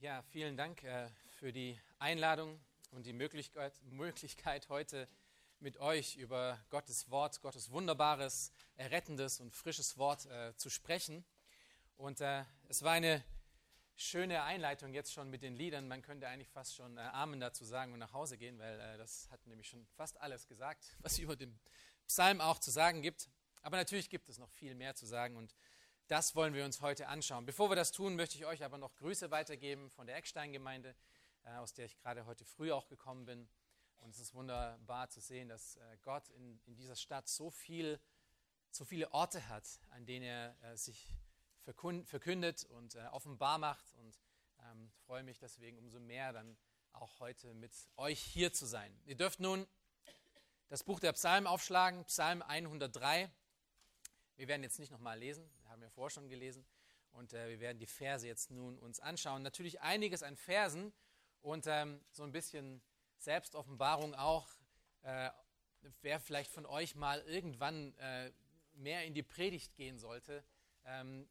Ja, vielen Dank äh, für die Einladung und die Möglichkeit, Möglichkeit, heute mit euch über Gottes Wort, Gottes wunderbares, errettendes und frisches Wort äh, zu sprechen. Und äh, es war eine schöne Einleitung jetzt schon mit den Liedern. Man könnte eigentlich fast schon äh, Amen dazu sagen und nach Hause gehen, weil äh, das hat nämlich schon fast alles gesagt, was über den Psalm auch zu sagen gibt. Aber natürlich gibt es noch viel mehr zu sagen und das wollen wir uns heute anschauen. Bevor wir das tun, möchte ich euch aber noch Grüße weitergeben von der Eckstein-Gemeinde, äh, aus der ich gerade heute früh auch gekommen bin. Und es ist wunderbar zu sehen, dass äh, Gott in, in dieser Stadt so, viel, so viele Orte hat, an denen er äh, sich verkündet und offenbar macht. Und ähm, freue mich deswegen umso mehr, dann auch heute mit euch hier zu sein. Ihr dürft nun das Buch der Psalmen aufschlagen, Psalm 103. Wir werden jetzt nicht nochmal lesen, haben wir vorher schon gelesen. Und äh, wir werden die Verse jetzt nun uns anschauen. Natürlich einiges an Versen und ähm, so ein bisschen Selbstoffenbarung auch. Äh, wer vielleicht von euch mal irgendwann äh, mehr in die Predigt gehen sollte. Ähm,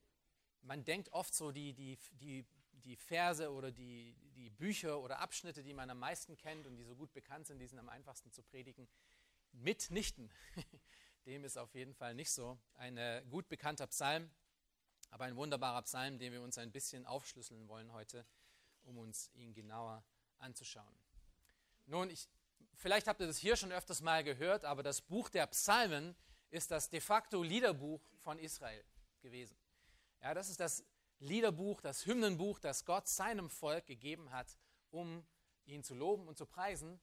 man denkt oft so, die, die, die, die Verse oder die, die Bücher oder Abschnitte, die man am meisten kennt und die so gut bekannt sind, die sind am einfachsten zu predigen. Mitnichten. Dem ist auf jeden Fall nicht so. Ein äh, gut bekannter Psalm, aber ein wunderbarer Psalm, den wir uns ein bisschen aufschlüsseln wollen heute, um uns ihn genauer anzuschauen. Nun, ich, vielleicht habt ihr das hier schon öfters mal gehört, aber das Buch der Psalmen ist das de facto Liederbuch von Israel gewesen. Ja, das ist das Liederbuch, das Hymnenbuch, das Gott seinem Volk gegeben hat, um ihn zu loben und zu preisen.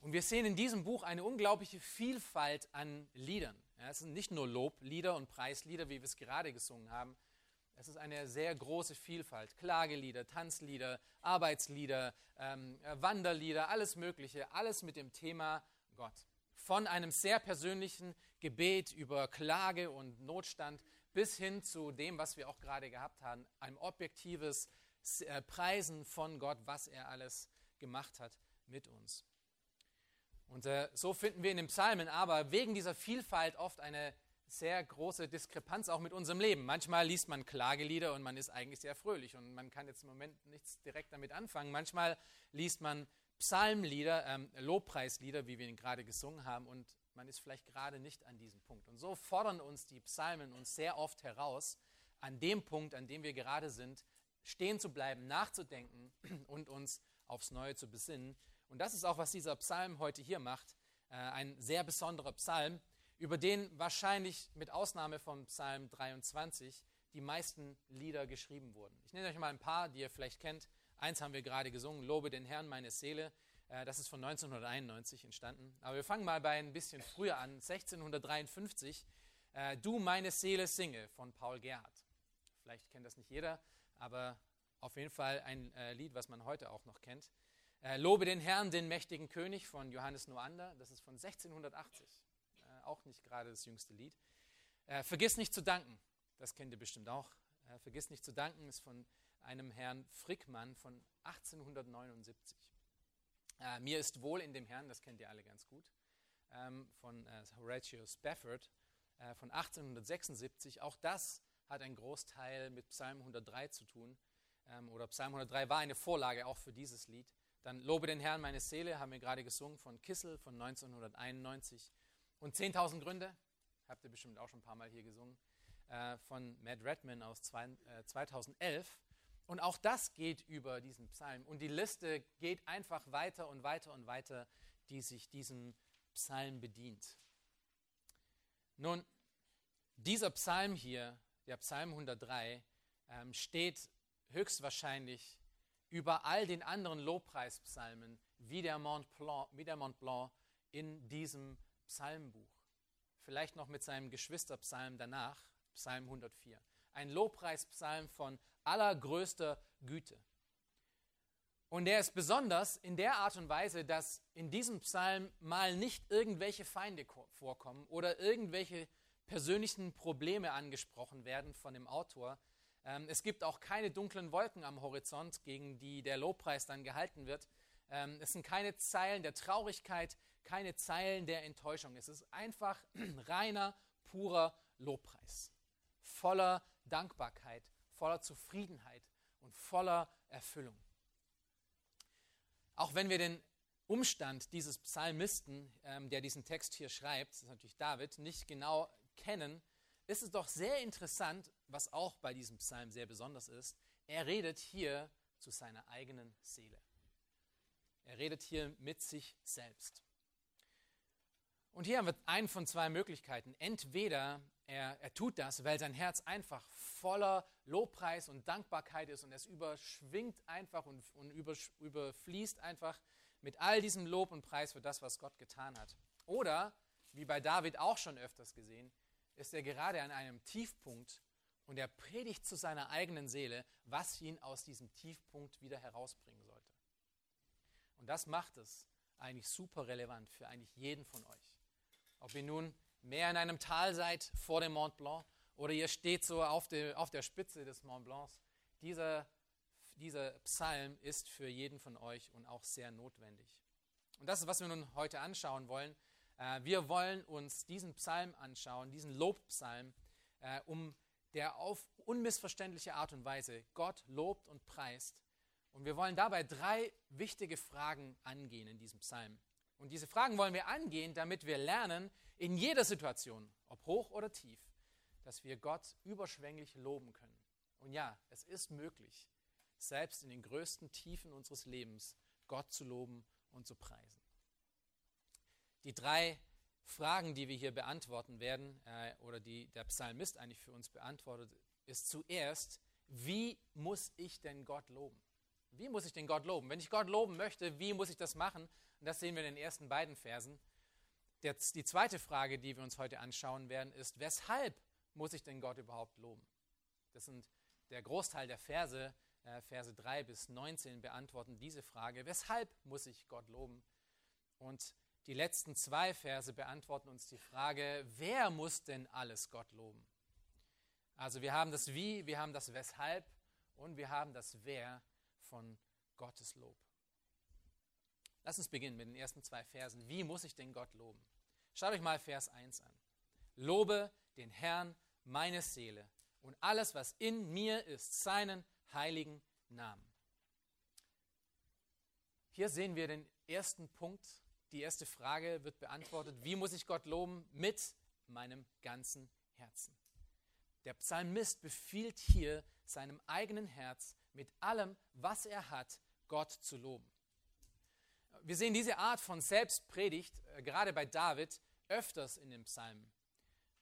Und wir sehen in diesem Buch eine unglaubliche Vielfalt an Liedern. Ja, es sind nicht nur Loblieder und Preislieder, wie wir es gerade gesungen haben. Es ist eine sehr große Vielfalt. Klagelieder, Tanzlieder, Arbeitslieder, ähm, Wanderlieder, alles Mögliche. Alles mit dem Thema Gott. Von einem sehr persönlichen Gebet über Klage und Notstand bis hin zu dem, was wir auch gerade gehabt haben, ein objektives äh, Preisen von Gott, was er alles gemacht hat mit uns. Und äh, so finden wir in den Psalmen aber wegen dieser Vielfalt oft eine sehr große Diskrepanz auch mit unserem Leben. Manchmal liest man Klagelieder und man ist eigentlich sehr fröhlich und man kann jetzt im Moment nichts direkt damit anfangen. Manchmal liest man Psalmlieder, ähm, Lobpreislieder, wie wir ihn gerade gesungen haben und man ist vielleicht gerade nicht an diesem Punkt. Und so fordern uns die Psalmen uns sehr oft heraus, an dem Punkt, an dem wir gerade sind, stehen zu bleiben, nachzudenken und uns aufs Neue zu besinnen und das ist auch, was dieser Psalm heute hier macht. Äh, ein sehr besonderer Psalm, über den wahrscheinlich mit Ausnahme von Psalm 23 die meisten Lieder geschrieben wurden. Ich nenne euch mal ein paar, die ihr vielleicht kennt. Eins haben wir gerade gesungen, Lobe den Herrn, meine Seele. Äh, das ist von 1991 entstanden. Aber wir fangen mal bei ein bisschen früher an, 1653. Äh, du, meine Seele, singe von Paul Gerhardt. Vielleicht kennt das nicht jeder, aber auf jeden Fall ein Lied, was man heute auch noch kennt. Äh, Lobe den Herrn, den mächtigen König von Johannes Noander. Das ist von 1680. Äh, auch nicht gerade das jüngste Lied. Äh, Vergiss nicht zu danken. Das kennt ihr bestimmt auch. Äh, Vergiss nicht zu danken ist von einem Herrn Frickmann von 1879. Äh, Mir ist wohl in dem Herrn, das kennt ihr alle ganz gut. Ähm, von Horatio Spafford von 1876. Auch das hat einen Großteil mit Psalm 103 zu tun. Ähm, oder Psalm 103 war eine Vorlage auch für dieses Lied. Dann Lobe den Herrn, meine Seele, haben wir gerade gesungen von Kissel von 1991. Und 10.000 Gründe, habt ihr bestimmt auch schon ein paar Mal hier gesungen, äh, von Matt Redman aus 2011. Äh, und auch das geht über diesen Psalm. Und die Liste geht einfach weiter und weiter und weiter, die sich diesem Psalm bedient. Nun, dieser Psalm hier, der Psalm 103, ähm, steht höchstwahrscheinlich über all den anderen Lobpreispsalmen wie der Mont Blanc, wie der Mont Blanc in diesem Psalmbuch. Vielleicht noch mit seinem Geschwisterpsalm danach, Psalm 104. Ein Lobpreispsalm von allergrößter Güte. Und der ist besonders in der Art und Weise, dass in diesem Psalm mal nicht irgendwelche Feinde vorkommen oder irgendwelche persönlichen Probleme angesprochen werden von dem Autor, es gibt auch keine dunklen Wolken am Horizont, gegen die der Lobpreis dann gehalten wird. Ähm, es sind keine Zeilen der Traurigkeit, keine Zeilen der Enttäuschung. Es ist einfach reiner, purer Lobpreis. Voller Dankbarkeit, voller Zufriedenheit und voller Erfüllung. Auch wenn wir den Umstand dieses Psalmisten, ähm, der diesen Text hier schreibt, das ist natürlich David, nicht genau kennen, ist es doch sehr interessant, was auch bei diesem Psalm sehr besonders ist. Er redet hier zu seiner eigenen Seele. Er redet hier mit sich selbst. Und hier haben wir einen von zwei Möglichkeiten. Entweder er, er tut das, weil sein Herz einfach voller Lobpreis und Dankbarkeit ist und es überschwingt einfach und, und überfließt einfach mit all diesem Lob und Preis für das, was Gott getan hat. Oder, wie bei David auch schon öfters gesehen, ist er gerade an einem Tiefpunkt und er predigt zu seiner eigenen Seele, was ihn aus diesem Tiefpunkt wieder herausbringen sollte. Und das macht es eigentlich super relevant für eigentlich jeden von euch. Ob ihr nun mehr in einem Tal seid vor dem Mont Blanc oder ihr steht so auf, der, auf der Spitze des Mont Blancs, dieser, dieser Psalm ist für jeden von euch und auch sehr notwendig. Und das ist, was wir nun heute anschauen wollen. Äh, wir wollen uns diesen Psalm anschauen, diesen Lobpsalm, äh, um der auf unmissverständliche Art und Weise Gott lobt und preist. Und wir wollen dabei drei wichtige Fragen angehen in diesem Psalm. Und diese Fragen wollen wir angehen, damit wir lernen, in jeder Situation, ob hoch oder tief, dass wir Gott überschwänglich loben können. Und ja, es ist möglich, selbst in den größten Tiefen unseres Lebens Gott zu loben und zu preisen. Die drei Fragen, die wir hier beantworten werden, äh, oder die der Psalmist eigentlich für uns beantwortet, ist zuerst, wie muss ich denn Gott loben? Wie muss ich denn Gott loben? Wenn ich Gott loben möchte, wie muss ich das machen? Und das sehen wir in den ersten beiden Versen. Jetzt die zweite Frage, die wir uns heute anschauen werden, ist, weshalb muss ich denn Gott überhaupt loben? Das sind der Großteil der Verse, äh, Verse 3 bis 19 beantworten diese Frage, weshalb muss ich Gott loben? Und die letzten zwei Verse beantworten uns die Frage, wer muss denn alles Gott loben? Also wir haben das Wie, wir haben das Weshalb und wir haben das Wer von Gottes Lob. Lass uns beginnen mit den ersten zwei Versen. Wie muss ich denn Gott loben? Schaut euch mal Vers 1 an. Lobe den Herrn meine Seele und alles, was in mir ist, seinen heiligen Namen. Hier sehen wir den ersten Punkt. Die erste Frage wird beantwortet. Wie muss ich Gott loben? Mit meinem ganzen Herzen. Der Psalmist befiehlt hier seinem eigenen Herz mit allem, was er hat, Gott zu loben. Wir sehen diese Art von Selbstpredigt, äh, gerade bei David, öfters in den Psalmen.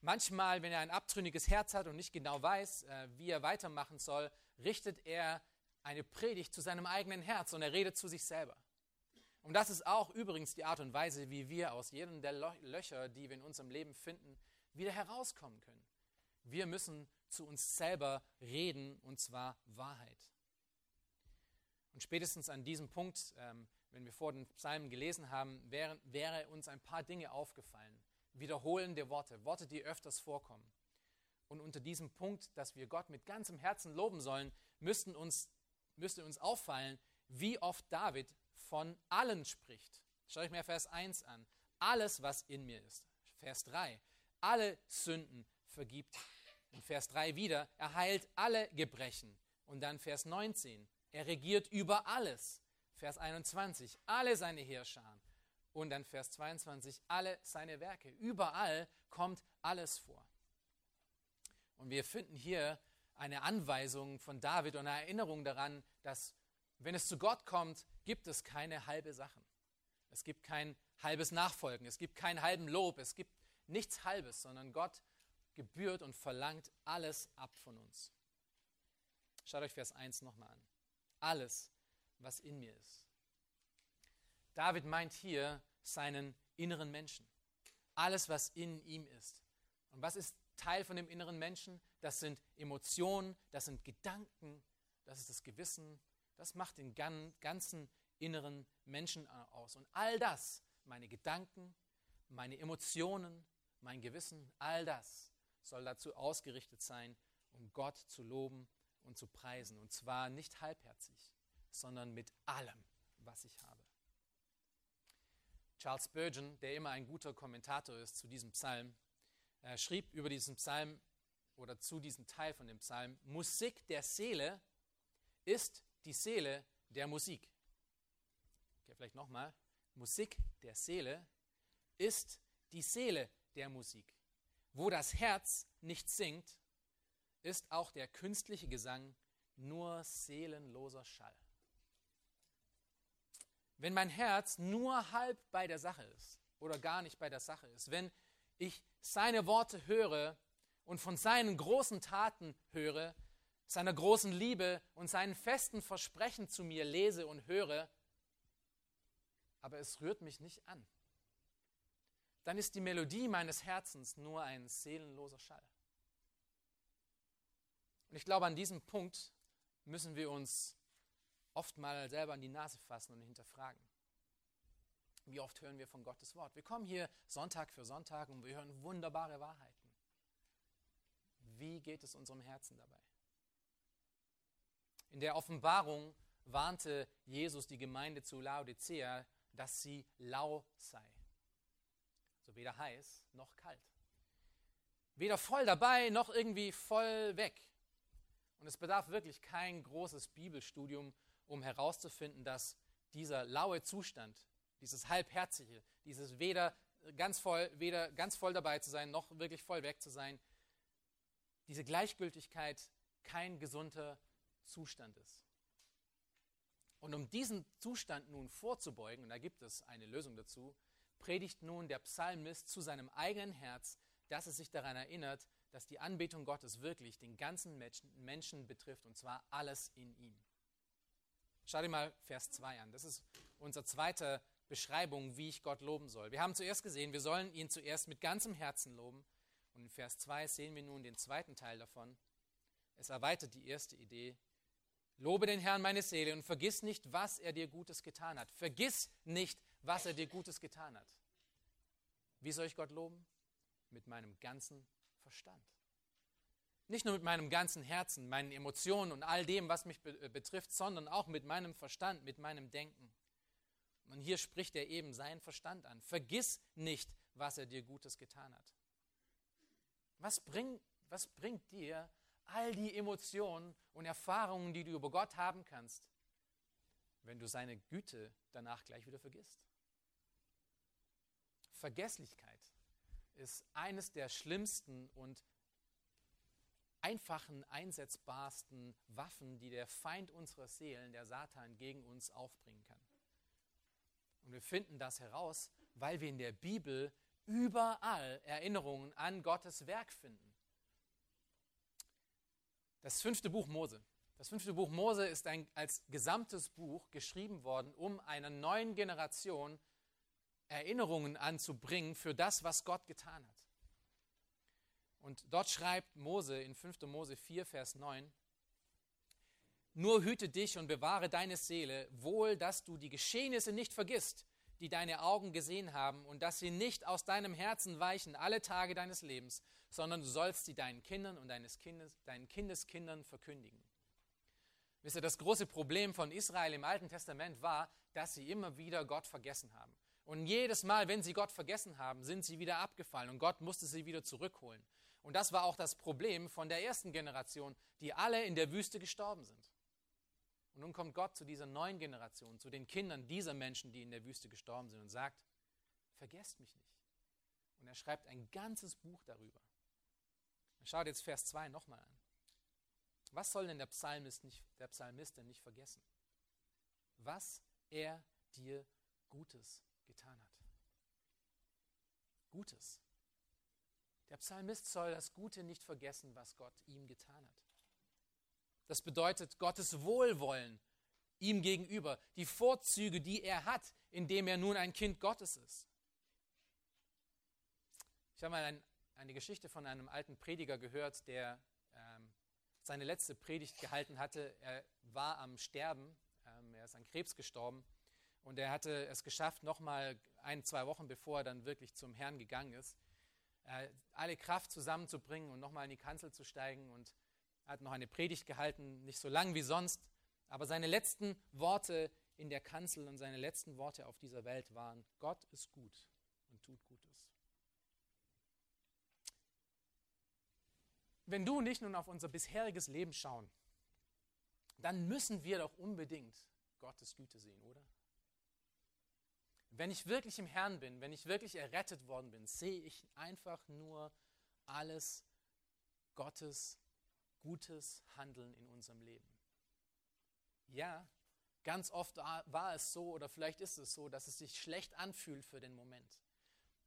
Manchmal, wenn er ein abtrünniges Herz hat und nicht genau weiß, äh, wie er weitermachen soll, richtet er eine Predigt zu seinem eigenen Herz und er redet zu sich selber. Und das ist auch übrigens die Art und Weise, wie wir aus jedem der Löcher, die wir in unserem Leben finden, wieder herauskommen können. Wir müssen zu uns selber reden und zwar Wahrheit. Und spätestens an diesem Punkt, ähm, wenn wir vor den Psalmen gelesen haben, wäre, wäre uns ein paar Dinge aufgefallen. Wiederholende Worte, Worte, die öfters vorkommen. Und unter diesem Punkt, dass wir Gott mit ganzem Herzen loben sollen, müssten uns, müsste uns auffallen, wie oft David von allen spricht. Schaut euch mir Vers 1 an. Alles, was in mir ist. Vers 3. Alle Sünden vergibt. Und Vers 3 wieder. Er heilt alle Gebrechen. Und dann Vers 19. Er regiert über alles. Vers 21, alle seine Heerscharen. Und dann Vers 22, alle seine Werke. Überall kommt alles vor. Und wir finden hier eine Anweisung von David und eine Erinnerung daran, dass wenn es zu Gott kommt, gibt es keine halbe Sachen. Es gibt kein halbes Nachfolgen, es gibt keinen halben Lob, es gibt nichts Halbes, sondern Gott gebührt und verlangt alles ab von uns. Schaut euch Vers 1 nochmal an alles, was in mir ist. David meint hier seinen inneren Menschen. Alles, was in ihm ist. Und was ist Teil von dem inneren Menschen? Das sind Emotionen, das sind Gedanken, das ist das Gewissen. Das macht den ganzen inneren Menschen aus. Und all das, meine Gedanken, meine Emotionen, mein Gewissen, all das soll dazu ausgerichtet sein, um Gott zu loben und zu preisen. Und zwar nicht halbherzig, sondern mit allem, was ich habe. Charles Spurgeon, der immer ein guter Kommentator ist zu diesem Psalm, äh, schrieb über diesen Psalm oder zu diesem Teil von dem Psalm, Musik der Seele ist die Seele der Musik. Okay, vielleicht nochmal. Musik der Seele ist die Seele der Musik. Wo das Herz nicht singt, ist auch der künstliche Gesang nur seelenloser Schall. Wenn mein Herz nur halb bei der Sache ist oder gar nicht bei der Sache ist, wenn ich seine Worte höre und von seinen großen Taten höre, seiner großen Liebe und seinen festen Versprechen zu mir lese und höre, aber es rührt mich nicht an, dann ist die Melodie meines Herzens nur ein seelenloser Schall. Und ich glaube, an diesem Punkt müssen wir uns oft mal selber an die Nase fassen und hinterfragen. Wie oft hören wir von Gottes Wort? Wir kommen hier Sonntag für Sonntag und wir hören wunderbare Wahrheiten. Wie geht es unserem Herzen dabei? In der Offenbarung warnte Jesus die Gemeinde zu Laodicea, dass sie lau sei. Also weder heiß noch kalt. Weder voll dabei noch irgendwie voll weg. Und es bedarf wirklich kein großes Bibelstudium, um herauszufinden, dass dieser laue Zustand, dieses halbherzige, dieses weder ganz voll, weder ganz voll dabei zu sein, noch wirklich voll weg zu sein, diese Gleichgültigkeit kein gesunder Zustand ist. Und um diesen Zustand nun vorzubeugen, und da gibt es eine Lösung dazu, predigt nun der Psalmist zu seinem eigenen Herz, dass es sich daran erinnert, dass die Anbetung Gottes wirklich den ganzen Menschen betrifft, und zwar alles in ihm. Schau dir mal Vers 2 an. Das ist unsere zweite Beschreibung, wie ich Gott loben soll. Wir haben zuerst gesehen, wir sollen ihn zuerst mit ganzem Herzen loben. Und in Vers 2 sehen wir nun den zweiten Teil davon. Es erweitert die erste Idee. Lobe den Herrn meine Seele und vergiss nicht, was er dir Gutes getan hat. Vergiss nicht, was er dir Gutes getan hat. Wie soll ich Gott loben? Mit meinem ganzen Verstand. Nicht nur mit meinem ganzen Herzen, meinen Emotionen und all dem, was mich äh, betrifft, sondern auch mit meinem Verstand, mit meinem Denken. Und hier spricht er eben seinen Verstand an. Vergiss nicht, was er dir Gutes getan hat. Was, bring, was bringt dir all die Emotionen und Erfahrungen, die du über Gott haben kannst, wenn du seine Güte danach gleich wieder vergisst? Vergesslichkeit ist eines der schlimmsten und einfachen, einsetzbarsten Waffen, die der Feind unserer Seelen, der Satan, gegen uns aufbringen kann. Und wir finden das heraus, weil wir in der Bibel überall Erinnerungen an Gottes Werk finden. Das fünfte Buch Mose. Das fünfte Buch Mose ist ein, als gesamtes Buch geschrieben worden, um einer neuen Generation Erinnerungen anzubringen für das, was Gott getan hat. Und dort schreibt Mose in 5. Mose 4, Vers 9, nur hüte dich und bewahre deine Seele, wohl, dass du die Geschehnisse nicht vergisst, die deine Augen gesehen haben, und dass sie nicht aus deinem Herzen weichen alle Tage deines Lebens, sondern du sollst sie deinen Kindern und deines Kindes, deinen Kindeskindern verkündigen. Wisst ihr, das große Problem von Israel im Alten Testament war, dass sie immer wieder Gott vergessen haben. Und jedes Mal, wenn sie Gott vergessen haben, sind sie wieder abgefallen und Gott musste sie wieder zurückholen. Und das war auch das Problem von der ersten Generation, die alle in der Wüste gestorben sind. Und nun kommt Gott zu dieser neuen Generation, zu den Kindern dieser Menschen, die in der Wüste gestorben sind und sagt, vergesst mich nicht. Und er schreibt ein ganzes Buch darüber. Schaut jetzt Vers 2 nochmal an. Was soll denn der Psalmist, nicht, der Psalmist denn nicht vergessen? Was er dir Gutes getan hat. Gutes. Der Psalmist soll das Gute nicht vergessen, was Gott ihm getan hat. Das bedeutet Gottes Wohlwollen ihm gegenüber, die Vorzüge, die er hat, indem er nun ein Kind Gottes ist. Ich habe mal ein, eine Geschichte von einem alten Prediger gehört, der ähm, seine letzte Predigt gehalten hatte. Er war am Sterben, ähm, er ist an Krebs gestorben und er hatte es geschafft, nochmal ein, zwei Wochen bevor er dann wirklich zum Herrn gegangen ist, äh, alle Kraft zusammenzubringen und nochmal in die Kanzel zu steigen. Und er hat noch eine Predigt gehalten, nicht so lang wie sonst, aber seine letzten Worte in der Kanzel und seine letzten Worte auf dieser Welt waren, Gott ist gut und tut Gutes. Wenn du und ich nun auf unser bisheriges Leben schauen, dann müssen wir doch unbedingt Gottes Güte sehen, oder? Wenn ich wirklich im Herrn bin, wenn ich wirklich errettet worden bin, sehe ich einfach nur alles Gottes gutes Handeln in unserem Leben. Ja, ganz oft war es so oder vielleicht ist es so, dass es sich schlecht anfühlt für den Moment.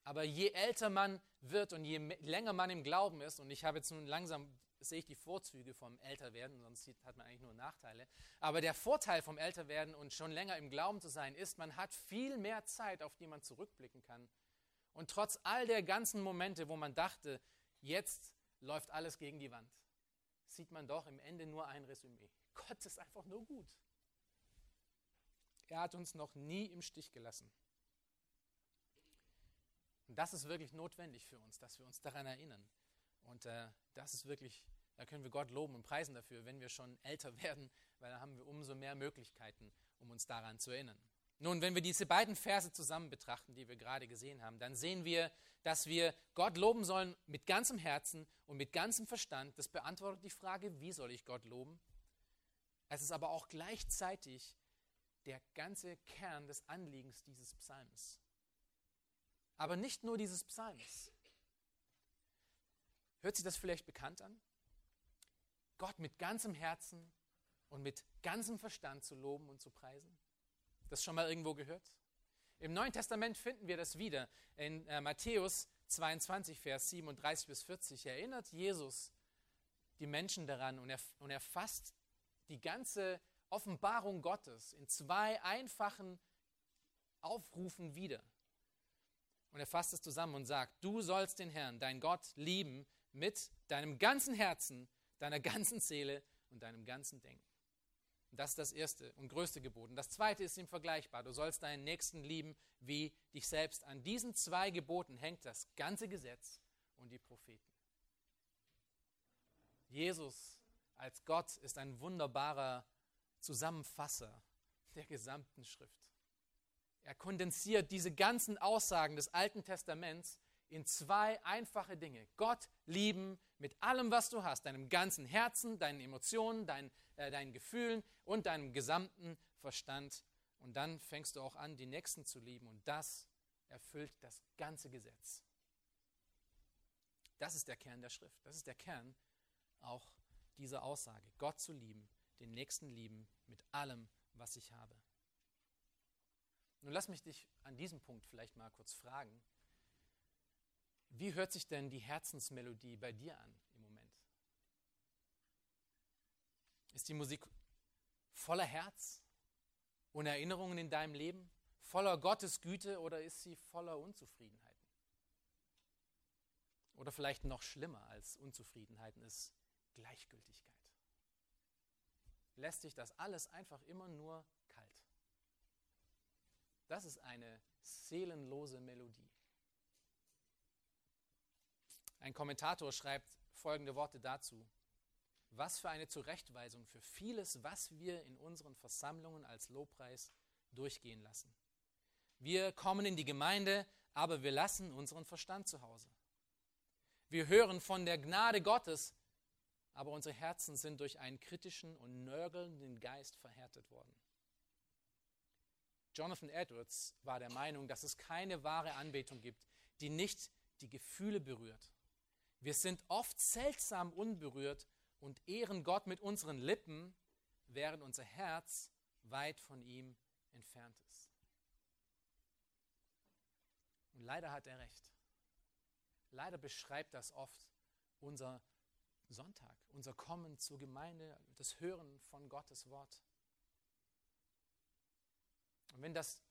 Aber je älter man wird und je länger man im Glauben ist, und ich habe jetzt nun langsam, sehe ich die Vorzüge vom Älterwerden, sonst hat man eigentlich nur Nachteile. Aber der Vorteil vom Älterwerden und schon länger im Glauben zu sein, ist, man hat viel mehr Zeit, auf die man zurückblicken kann. Und trotz all der ganzen Momente, wo man dachte, jetzt läuft alles gegen die Wand, sieht man doch im Ende nur ein Resümee. Gott ist einfach nur gut. Er hat uns noch nie im Stich gelassen. Und das ist wirklich notwendig für uns, dass wir uns daran erinnern. Und äh, das ist wirklich, da können wir Gott loben und preisen dafür, wenn wir schon älter werden, weil dann haben wir umso mehr Möglichkeiten, um uns daran zu erinnern. Nun, wenn wir diese beiden Verse zusammen betrachten, die wir gerade gesehen haben, dann sehen wir, dass wir Gott loben sollen mit ganzem Herzen und mit ganzem Verstand. Das beantwortet die Frage, wie soll ich Gott loben? Es ist aber auch gleichzeitig der ganze Kern des Anliegens dieses Psalms. Aber nicht nur dieses Psalms. Hört sich das vielleicht bekannt an? Gott mit ganzem Herzen und mit ganzem Verstand zu loben und zu preisen? Das schon mal irgendwo gehört? Im Neuen Testament finden wir das wieder. In äh, Matthäus 22, Vers 37 bis 40 erinnert Jesus die Menschen daran und er, und er fasst die ganze Offenbarung Gottes in zwei einfachen Aufrufen wieder. Und er fasst es zusammen und sagt, du sollst den Herrn, dein Gott, lieben mit deinem ganzen Herzen, deiner ganzen Seele und deinem ganzen Denken. Das ist das erste und größte Gebot. Und das zweite ist ihm vergleichbar. Du sollst deinen Nächsten lieben wie dich selbst. An diesen zwei Geboten hängt das ganze Gesetz und die Propheten. Jesus als Gott ist ein wunderbarer Zusammenfasser der gesamten Schrift. Er kondensiert diese ganzen Aussagen des Alten Testaments in zwei einfache Dinge. Gott lieben mit allem, was du hast, deinem ganzen Herzen, deinen Emotionen, dein, äh, deinen Gefühlen und deinem gesamten Verstand. Und dann fängst du auch an, die Nächsten zu lieben. Und das erfüllt das ganze Gesetz. Das ist der Kern der Schrift. Das ist der Kern auch dieser Aussage. Gott zu lieben, den Nächsten lieben mit allem, was ich habe. Nun lass mich dich an diesem Punkt vielleicht mal kurz fragen. Wie hört sich denn die Herzensmelodie bei dir an im Moment? Ist die Musik voller Herz und Erinnerungen in deinem Leben, voller Gottes Güte oder ist sie voller Unzufriedenheiten? Oder vielleicht noch schlimmer als Unzufriedenheiten ist Gleichgültigkeit. Lässt sich das alles einfach immer nur das ist eine seelenlose Melodie. Ein Kommentator schreibt folgende Worte dazu. Was für eine Zurechtweisung für vieles, was wir in unseren Versammlungen als Lobpreis durchgehen lassen. Wir kommen in die Gemeinde, aber wir lassen unseren Verstand zu Hause. Wir hören von der Gnade Gottes, aber unsere Herzen sind durch einen kritischen und nörgelnden Geist verhärtet worden. Jonathan Edwards war der Meinung, dass es keine wahre Anbetung gibt, die nicht die Gefühle berührt. Wir sind oft seltsam unberührt und ehren Gott mit unseren Lippen, während unser Herz weit von ihm entfernt ist. Und leider hat er recht. Leider beschreibt das oft unser Sonntag, unser Kommen zur Gemeinde, das Hören von Gottes Wort. Und wenn das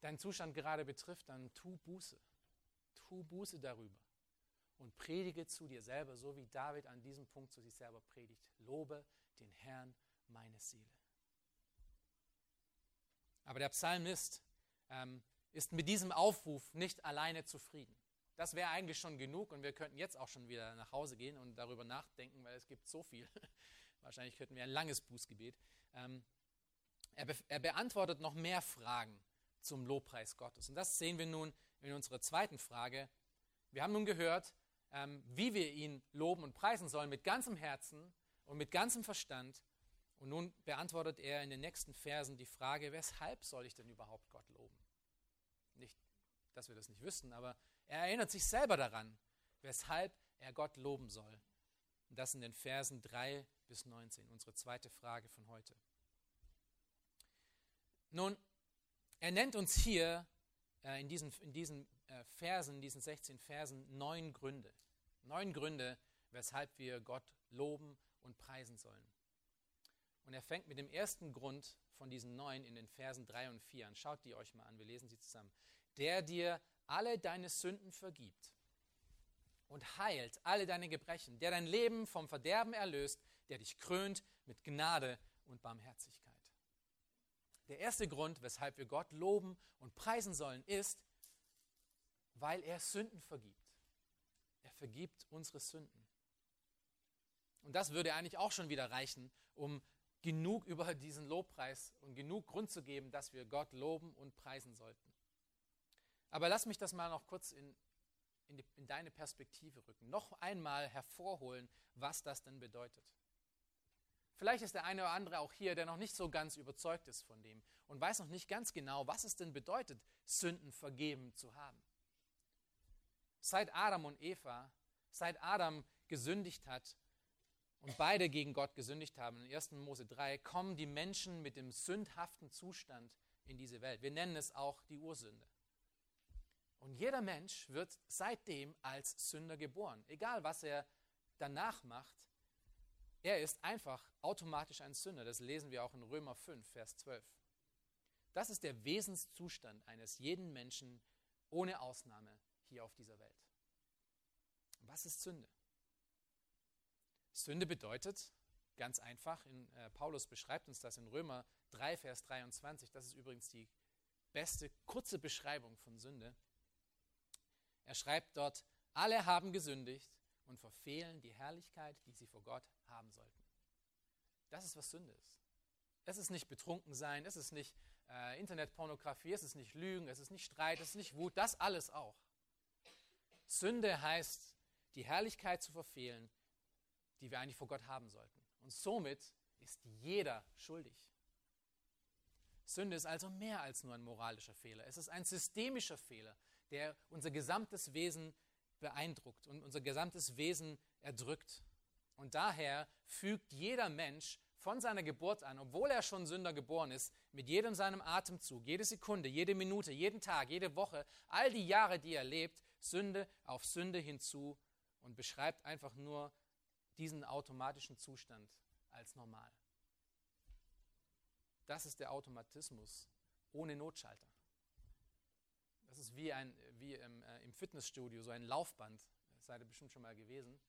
deinen Zustand gerade betrifft, dann tu Buße. Tu Buße darüber. Und predige zu dir selber, so wie David an diesem Punkt zu sich selber predigt. Lobe den Herrn meine Seele. Aber der Psalmist ähm, ist mit diesem Aufruf nicht alleine zufrieden. Das wäre eigentlich schon genug und wir könnten jetzt auch schon wieder nach Hause gehen und darüber nachdenken, weil es gibt so viel. Wahrscheinlich könnten wir ein langes Bußgebet. Ähm, er, be er beantwortet noch mehr Fragen zum Lobpreis Gottes. Und das sehen wir nun in unserer zweiten Frage. Wir haben nun gehört, ähm, wie wir ihn loben und preisen sollen mit ganzem Herzen und mit ganzem Verstand. Und nun beantwortet er in den nächsten Versen die Frage, weshalb soll ich denn überhaupt Gott loben? Nicht, dass wir das nicht wüssten, aber er erinnert sich selber daran, weshalb er Gott loben soll. Und das in den Versen 3 bis 19, unsere zweite Frage von heute. Nun, er nennt uns hier äh, in diesen, in diesen äh, Versen, diesen 16 Versen, neun Gründe. Neun Gründe, weshalb wir Gott loben und preisen sollen. Und er fängt mit dem ersten Grund von diesen neun in den Versen 3 und 4 an. Schaut die euch mal an, wir lesen sie zusammen. Der dir alle deine Sünden vergibt und heilt alle deine Gebrechen, der dein Leben vom Verderben erlöst, der dich krönt mit Gnade und Barmherzigkeit. Der erste Grund, weshalb wir Gott loben und preisen sollen, ist, weil er Sünden vergibt. Er vergibt unsere Sünden. Und das würde eigentlich auch schon wieder reichen, um genug über diesen Lobpreis und genug Grund zu geben, dass wir Gott loben und preisen sollten. Aber lass mich das mal noch kurz in, in, die, in deine Perspektive rücken. Noch einmal hervorholen, was das denn bedeutet. Vielleicht ist der eine oder andere auch hier, der noch nicht so ganz überzeugt ist von dem und weiß noch nicht ganz genau, was es denn bedeutet, Sünden vergeben zu haben. Seit Adam und Eva, seit Adam gesündigt hat und beide gegen Gott gesündigt haben, in 1. Mose 3, kommen die Menschen mit dem sündhaften Zustand in diese Welt. Wir nennen es auch die Ursünde. Und jeder Mensch wird seitdem als Sünder geboren. Egal, was er danach macht, er ist einfach automatisch ein Sünder. Das lesen wir auch in Römer 5, Vers 12. Das ist der Wesenszustand eines jeden Menschen ohne Ausnahme hier auf dieser Welt. Was ist Sünde? Sünde bedeutet, ganz einfach, in, äh, Paulus beschreibt uns das in Römer 3, Vers 23, das ist übrigens die beste kurze Beschreibung von Sünde. Er schreibt dort, alle haben gesündigt und verfehlen die Herrlichkeit, die sie vor Gott haben sollten. Das ist, was Sünde ist. Es ist nicht betrunken sein, es ist nicht äh, Internetpornografie, es ist nicht Lügen, es ist nicht Streit, es ist nicht Wut, das alles auch. Sünde heißt, die Herrlichkeit zu verfehlen, die wir eigentlich vor Gott haben sollten. Und somit ist jeder schuldig. Sünde ist also mehr als nur ein moralischer Fehler. Es ist ein systemischer Fehler, der unser gesamtes Wesen beeindruckt und unser gesamtes Wesen erdrückt. Und daher fügt jeder Mensch von seiner Geburt an, obwohl er schon Sünder geboren ist, mit jedem seinem Atemzug, jede Sekunde, jede Minute, jeden Tag, jede Woche, all die Jahre, die er lebt, Sünde auf Sünde hinzu und beschreibt einfach nur diesen automatischen Zustand als normal. Das ist der Automatismus ohne Notschalter. Das ist wie, ein, wie im, äh, im Fitnessstudio, so ein Laufband, seid ihr bestimmt schon mal gewesen,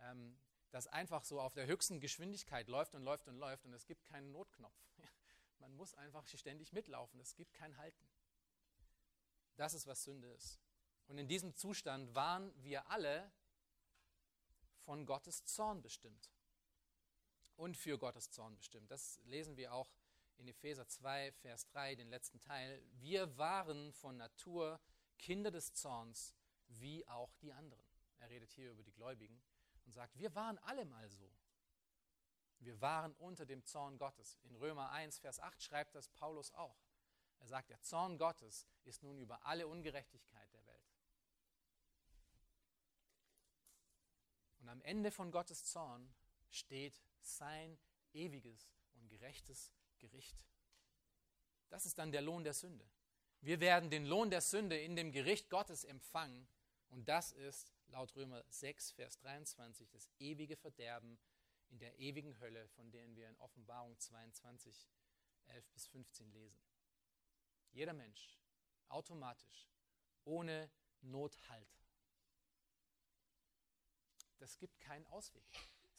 ähm, das einfach so auf der höchsten Geschwindigkeit läuft und läuft und läuft und es gibt keinen Notknopf. Man muss einfach ständig mitlaufen, es gibt kein Halten. Das ist, was Sünde ist. Und in diesem Zustand waren wir alle von Gottes Zorn bestimmt und für Gottes Zorn bestimmt. Das lesen wir auch in Epheser 2, Vers 3, den letzten Teil. Wir waren von Natur Kinder des Zorns, wie auch die anderen. Er redet hier über die Gläubigen und sagt, wir waren alle mal so. Wir waren unter dem Zorn Gottes. In Römer 1, Vers 8 schreibt das Paulus auch. Er sagt, der Zorn Gottes ist nun über alle Ungerechtigkeit der Welt. Und am Ende von Gottes Zorn steht sein ewiges und gerechtes Gericht. Das ist dann der Lohn der Sünde. Wir werden den Lohn der Sünde in dem Gericht Gottes empfangen. Und das ist laut Römer 6, Vers 23, das ewige Verderben in der ewigen Hölle, von denen wir in Offenbarung 22, 11 bis 15 lesen. Jeder Mensch, automatisch, ohne Nothalt. Das gibt keinen Ausweg.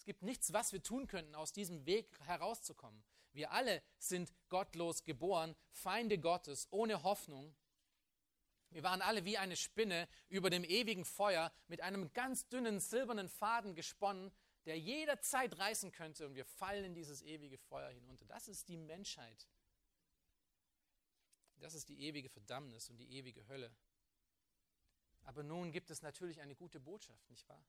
Es gibt nichts, was wir tun könnten, aus diesem Weg herauszukommen. Wir alle sind gottlos geboren, Feinde Gottes, ohne Hoffnung. Wir waren alle wie eine Spinne über dem ewigen Feuer mit einem ganz dünnen silbernen Faden gesponnen, der jederzeit reißen könnte und wir fallen in dieses ewige Feuer hinunter. Das ist die Menschheit. Das ist die ewige Verdammnis und die ewige Hölle. Aber nun gibt es natürlich eine gute Botschaft, nicht wahr?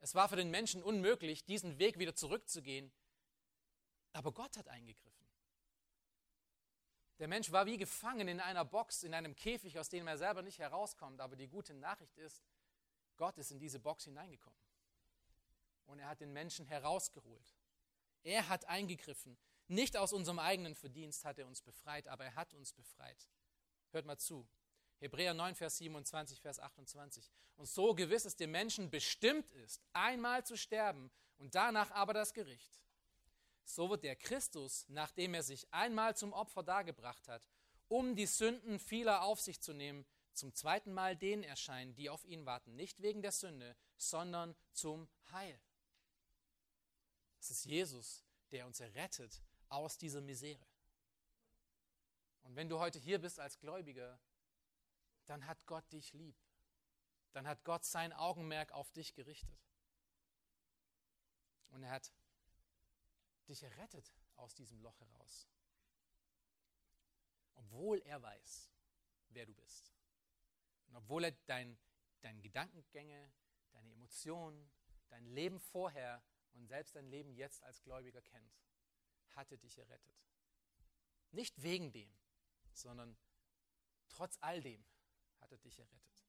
Es war für den Menschen unmöglich, diesen Weg wieder zurückzugehen, aber Gott hat eingegriffen. Der Mensch war wie gefangen in einer Box, in einem Käfig, aus dem er selber nicht herauskommt. Aber die gute Nachricht ist, Gott ist in diese Box hineingekommen. Und er hat den Menschen herausgeholt. Er hat eingegriffen. Nicht aus unserem eigenen Verdienst hat er uns befreit, aber er hat uns befreit. Hört mal zu. Hebräer 9, Vers 27, Vers 28. Und so gewiss es dem Menschen bestimmt ist, einmal zu sterben und danach aber das Gericht. So wird der Christus, nachdem er sich einmal zum Opfer dargebracht hat, um die Sünden vieler auf sich zu nehmen, zum zweiten Mal denen erscheinen, die auf ihn warten, nicht wegen der Sünde, sondern zum Heil. Es ist Jesus, der uns errettet aus dieser Misere. Und wenn du heute hier bist als Gläubiger, dann hat Gott dich lieb. Dann hat Gott sein Augenmerk auf dich gerichtet. Und er hat dich errettet aus diesem Loch heraus. Obwohl er weiß, wer du bist. Und obwohl er dein, deine Gedankengänge, deine Emotionen, dein Leben vorher und selbst dein Leben jetzt als Gläubiger kennt, hat er dich errettet. Nicht wegen dem, sondern trotz all dem hat er dich errettet.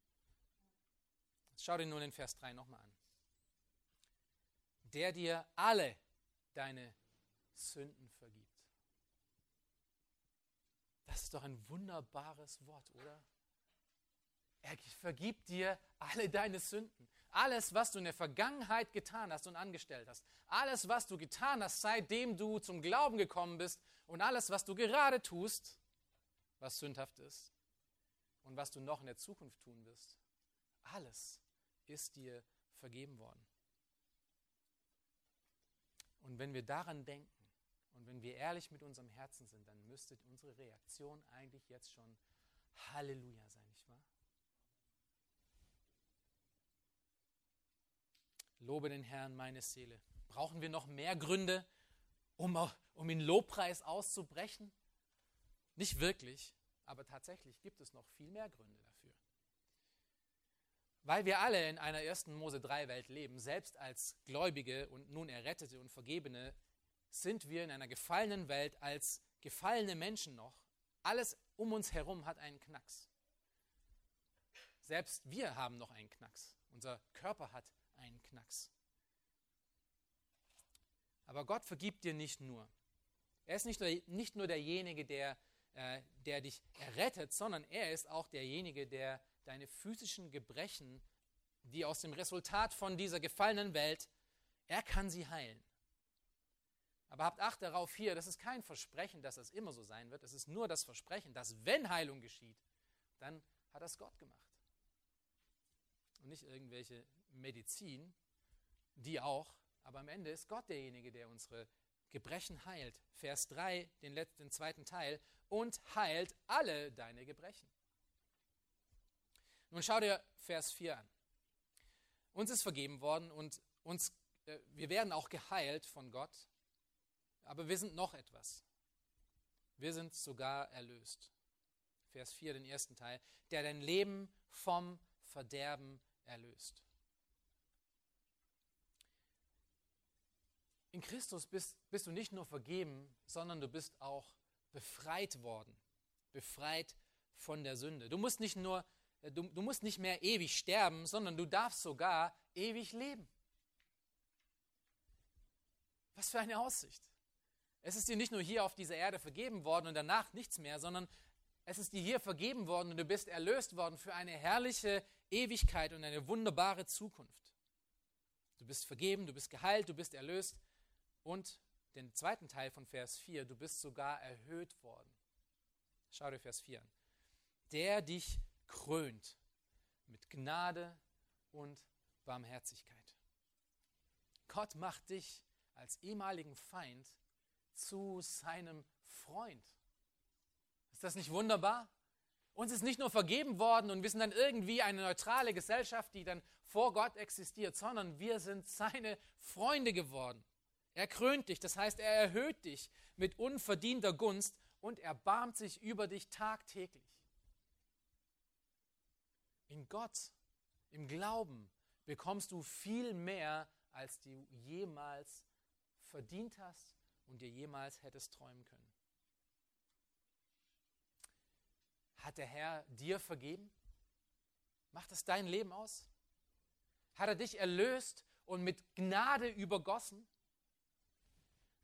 Schau dir nur den Vers 3 nochmal an. Der dir alle deine Sünden vergibt. Das ist doch ein wunderbares Wort, oder? Er vergibt dir alle deine Sünden. Alles, was du in der Vergangenheit getan hast und angestellt hast. Alles, was du getan hast, seitdem du zum Glauben gekommen bist. Und alles, was du gerade tust, was sündhaft ist. Und was du noch in der Zukunft tun wirst. Alles ist dir vergeben worden. Und wenn wir daran denken und wenn wir ehrlich mit unserem Herzen sind, dann müsste unsere Reaktion eigentlich jetzt schon Halleluja sein, nicht wahr? Lobe den Herrn, meine Seele. Brauchen wir noch mehr Gründe, um, um in Lobpreis auszubrechen? Nicht wirklich, aber tatsächlich gibt es noch viel mehr Gründe dafür. Weil wir alle in einer 1. Mose 3 Welt leben, selbst als Gläubige und nun Errettete und Vergebene, sind wir in einer gefallenen Welt als gefallene Menschen noch. Alles um uns herum hat einen Knacks. Selbst wir haben noch einen Knacks. Unser Körper hat einen Knacks. Aber Gott vergibt dir nicht nur. Er ist nicht nur, nicht nur derjenige, der, äh, der dich errettet, sondern er ist auch derjenige, der deine physischen Gebrechen, die aus dem Resultat von dieser gefallenen Welt, er kann sie heilen. Aber habt Acht darauf hier, das ist kein Versprechen, dass das immer so sein wird. Es ist nur das Versprechen, dass wenn Heilung geschieht, dann hat das Gott gemacht. Und nicht irgendwelche Medizin, die auch, aber am Ende ist Gott derjenige, der unsere Gebrechen heilt. Vers 3, den letzten zweiten Teil, und heilt alle deine Gebrechen. Nun schau dir Vers 4 an. Uns ist vergeben worden und uns, äh, wir werden auch geheilt von Gott, aber wir sind noch etwas. Wir sind sogar erlöst. Vers 4, den ersten Teil, der dein Leben vom Verderben erlöst. In Christus bist, bist du nicht nur vergeben, sondern du bist auch befreit worden. Befreit von der Sünde. Du musst nicht nur, äh, du, du musst nicht mehr ewig sterben, sondern du darfst sogar ewig leben. Was für eine Aussicht. Es ist dir nicht nur hier auf dieser Erde vergeben worden und danach nichts mehr, sondern es ist dir hier vergeben worden und du bist erlöst worden für eine herrliche Ewigkeit und eine wunderbare Zukunft. Du bist vergeben, du bist geheilt, du bist erlöst und den zweiten Teil von Vers 4, du bist sogar erhöht worden. Schau dir Vers 4 an. Der dich krönt mit Gnade und Barmherzigkeit. Gott macht dich als ehemaligen Feind zu seinem Freund. Ist das nicht wunderbar? Uns ist nicht nur vergeben worden und wir sind dann irgendwie eine neutrale Gesellschaft, die dann vor Gott existiert, sondern wir sind seine Freunde geworden. Er krönt dich, das heißt, er erhöht dich mit unverdienter Gunst und erbarmt sich über dich tagtäglich. In Gott, im Glauben, bekommst du viel mehr, als du jemals verdient hast und dir jemals hättest träumen können. Hat der Herr dir vergeben? Macht es dein Leben aus? Hat er dich erlöst und mit Gnade übergossen?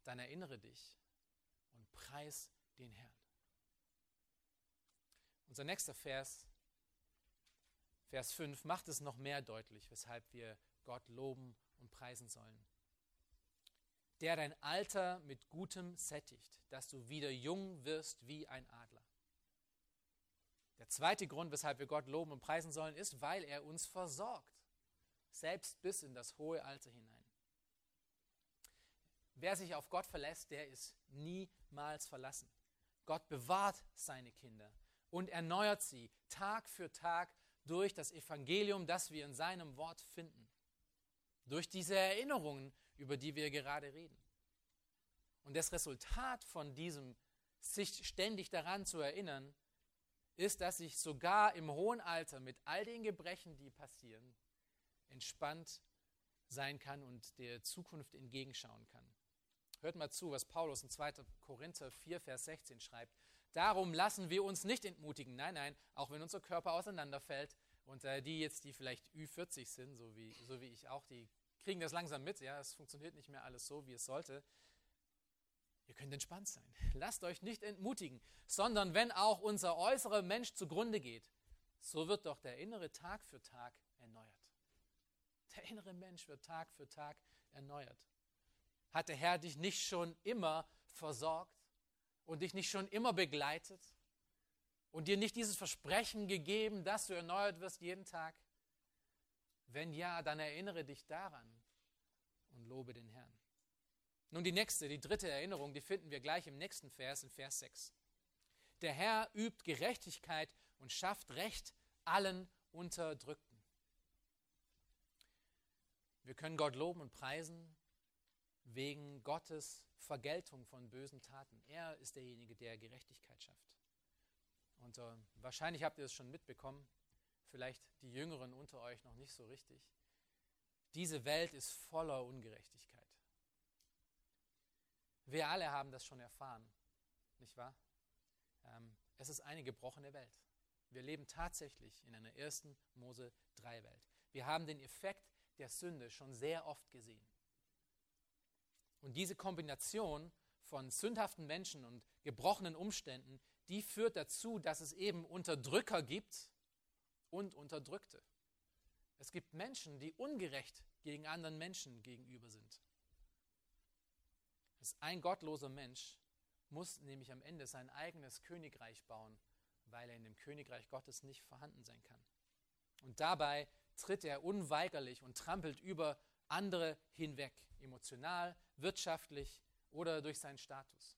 Dann erinnere dich und preis den Herrn. Unser nächster Vers, Vers 5, macht es noch mehr deutlich, weshalb wir Gott loben und preisen sollen. Der dein Alter mit Gutem sättigt, dass du wieder jung wirst wie ein Adler. Der zweite Grund, weshalb wir Gott loben und preisen sollen, ist, weil er uns versorgt, selbst bis in das hohe Alter hinein. Wer sich auf Gott verlässt, der ist niemals verlassen. Gott bewahrt seine Kinder und erneuert sie Tag für Tag durch das Evangelium, das wir in seinem Wort finden. Durch diese Erinnerungen, über die wir gerade reden. Und das Resultat von diesem, sich ständig daran zu erinnern, ist, dass ich sogar im hohen Alter mit all den Gebrechen, die passieren, entspannt sein kann und der Zukunft entgegenschauen kann. Hört mal zu, was Paulus in 2. Korinther 4, Vers 16 schreibt. Darum lassen wir uns nicht entmutigen. Nein, nein, auch wenn unser Körper auseinanderfällt und äh, die jetzt, die vielleicht Ü40 sind, so wie, so wie ich auch, die kriegen das langsam mit. Ja, es funktioniert nicht mehr alles so, wie es sollte. Ihr könnt entspannt sein. Lasst euch nicht entmutigen, sondern wenn auch unser äußerer Mensch zugrunde geht, so wird doch der innere Tag für Tag erneuert. Der innere Mensch wird Tag für Tag erneuert. Hat der Herr dich nicht schon immer versorgt und dich nicht schon immer begleitet und dir nicht dieses Versprechen gegeben, dass du erneuert wirst jeden Tag? Wenn ja, dann erinnere dich daran und lobe den Herrn. Nun die nächste, die dritte Erinnerung, die finden wir gleich im nächsten Vers, in Vers 6. Der Herr übt Gerechtigkeit und schafft Recht allen Unterdrückten. Wir können Gott loben und preisen wegen Gottes Vergeltung von bösen Taten. Er ist derjenige, der Gerechtigkeit schafft. Und äh, wahrscheinlich habt ihr es schon mitbekommen, vielleicht die Jüngeren unter euch noch nicht so richtig. Diese Welt ist voller Ungerechtigkeit. Wir alle haben das schon erfahren, nicht wahr? Ähm, es ist eine gebrochene Welt. Wir leben tatsächlich in einer ersten Mose 3 Welt. Wir haben den Effekt der Sünde schon sehr oft gesehen. Und diese Kombination von sündhaften Menschen und gebrochenen Umständen, die führt dazu, dass es eben Unterdrücker gibt und Unterdrückte. Es gibt Menschen, die ungerecht gegen anderen Menschen gegenüber sind. Ein gottloser Mensch muss nämlich am Ende sein eigenes Königreich bauen, weil er in dem Königreich Gottes nicht vorhanden sein kann. Und dabei tritt er unweigerlich und trampelt über andere hinweg, emotional, wirtschaftlich oder durch seinen Status.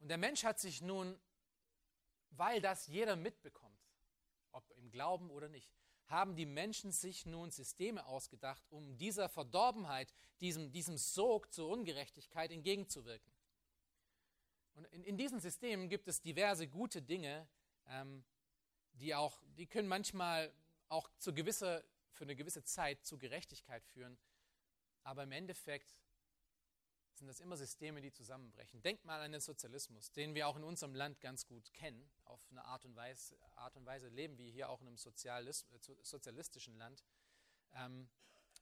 Und der Mensch hat sich nun, weil das jeder mitbekommt, ob im Glauben oder nicht, haben die Menschen sich nun Systeme ausgedacht, um dieser Verdorbenheit, diesem, diesem Sog zur Ungerechtigkeit entgegenzuwirken. Und in, in diesen Systemen gibt es diverse gute Dinge, ähm, die, auch, die können manchmal auch zu gewisser, für eine gewisse Zeit zu Gerechtigkeit führen, aber im Endeffekt sind das immer Systeme, die zusammenbrechen. Denkt mal an den Sozialismus, den wir auch in unserem Land ganz gut kennen. Auf eine Art und Weise, Art und Weise leben wir hier auch in einem äh, sozialistischen Land. Ähm,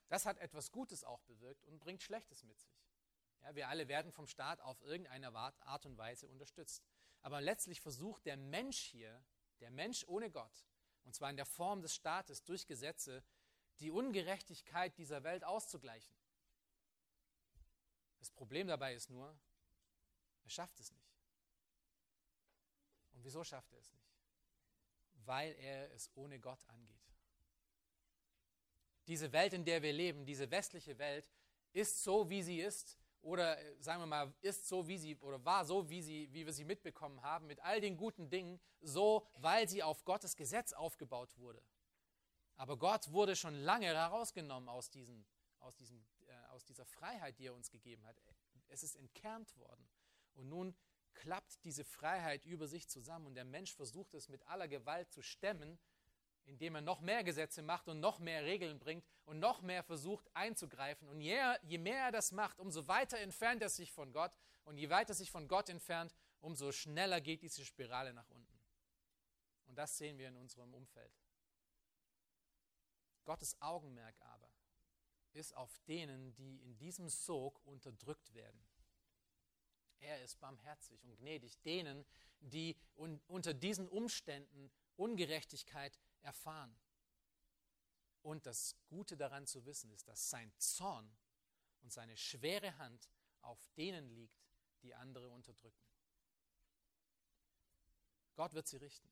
das hat etwas Gutes auch bewirkt und bringt Schlechtes mit sich. Ja, wir alle werden vom Staat auf irgendeine Art und Weise unterstützt. Aber letztlich versucht der Mensch hier, der Mensch ohne Gott, und zwar in der Form des Staates durch Gesetze, die Ungerechtigkeit dieser Welt auszugleichen. Das Problem dabei ist nur, er schafft es nicht. Und wieso schafft er es nicht? Weil er es ohne Gott angeht. Diese Welt, in der wir leben, diese westliche Welt, ist so, wie sie ist, oder äh, sagen wir mal, ist so, wie sie, oder war so, wie, sie, wie wir sie mitbekommen haben, mit all den guten Dingen, so, weil sie auf Gottes Gesetz aufgebaut wurde. Aber Gott wurde schon lange herausgenommen aus, diesen, aus diesem aus dieser Freiheit, die er uns gegeben hat. Es ist entkernt worden. Und nun klappt diese Freiheit über sich zusammen und der Mensch versucht es mit aller Gewalt zu stemmen, indem er noch mehr Gesetze macht und noch mehr Regeln bringt und noch mehr versucht einzugreifen. Und je, je mehr er das macht, umso weiter entfernt er sich von Gott und je weiter sich von Gott entfernt, umso schneller geht diese Spirale nach unten. Und das sehen wir in unserem Umfeld. Gottes Augenmerk aber ist auf denen, die in diesem Sog unterdrückt werden. Er ist barmherzig und gnädig denen, die unter diesen Umständen Ungerechtigkeit erfahren. Und das Gute daran zu wissen ist, dass sein Zorn und seine schwere Hand auf denen liegt, die andere unterdrücken. Gott wird sie richten.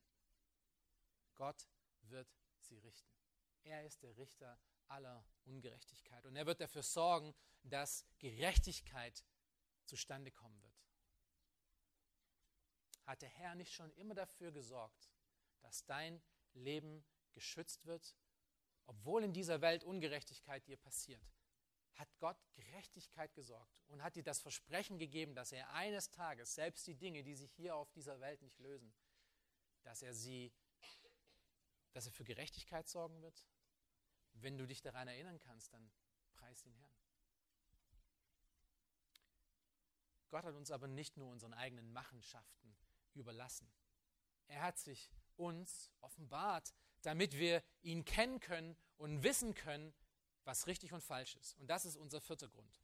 Gott wird sie richten. Er ist der Richter aller Ungerechtigkeit. Und er wird dafür sorgen, dass Gerechtigkeit zustande kommen wird. Hat der Herr nicht schon immer dafür gesorgt, dass dein Leben geschützt wird, obwohl in dieser Welt Ungerechtigkeit dir passiert? Hat Gott Gerechtigkeit gesorgt und hat dir das Versprechen gegeben, dass er eines Tages selbst die Dinge, die sich hier auf dieser Welt nicht lösen, dass er sie, dass er für Gerechtigkeit sorgen wird? Wenn du dich daran erinnern kannst, dann preis den Herrn. Gott hat uns aber nicht nur unseren eigenen Machenschaften überlassen. Er hat sich uns offenbart, damit wir ihn kennen können und wissen können, was richtig und falsch ist. Und das ist unser vierter Grund.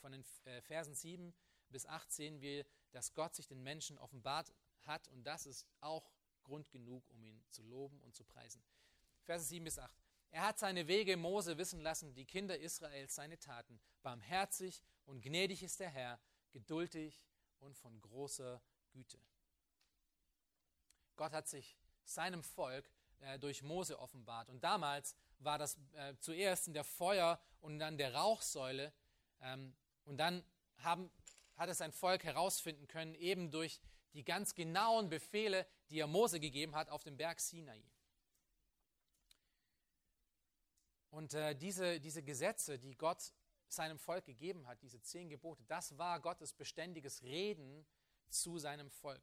Von den äh, Versen 7 bis 8 sehen wir, dass Gott sich den Menschen offenbart hat und das ist auch Grund genug, um ihn zu loben und zu preisen. Verse 7 bis 8. Er hat seine Wege Mose wissen lassen, die Kinder Israels seine Taten. Barmherzig und gnädig ist der Herr, geduldig und von großer Güte. Gott hat sich seinem Volk äh, durch Mose offenbart. Und damals war das äh, zuerst in der Feuer und dann der Rauchsäule. Ähm, und dann haben, hat es sein Volk herausfinden können, eben durch die ganz genauen Befehle, die er Mose gegeben hat auf dem Berg Sinai. Und äh, diese, diese Gesetze, die Gott seinem Volk gegeben hat, diese zehn Gebote, das war Gottes beständiges Reden zu seinem Volk.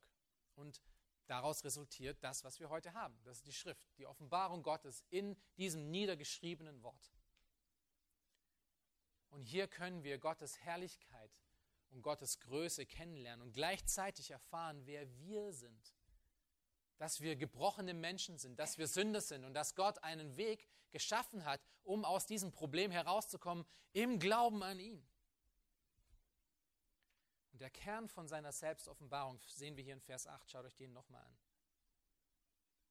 Und daraus resultiert das, was wir heute haben. Das ist die Schrift, die Offenbarung Gottes in diesem niedergeschriebenen Wort. Und hier können wir Gottes Herrlichkeit und Gottes Größe kennenlernen und gleichzeitig erfahren, wer wir sind. Dass wir gebrochene Menschen sind, dass wir Sünder sind und dass Gott einen Weg geschaffen hat, um aus diesem Problem herauszukommen, im Glauben an ihn. Und der Kern von seiner Selbstoffenbarung sehen wir hier in Vers 8. Schaut euch den nochmal an.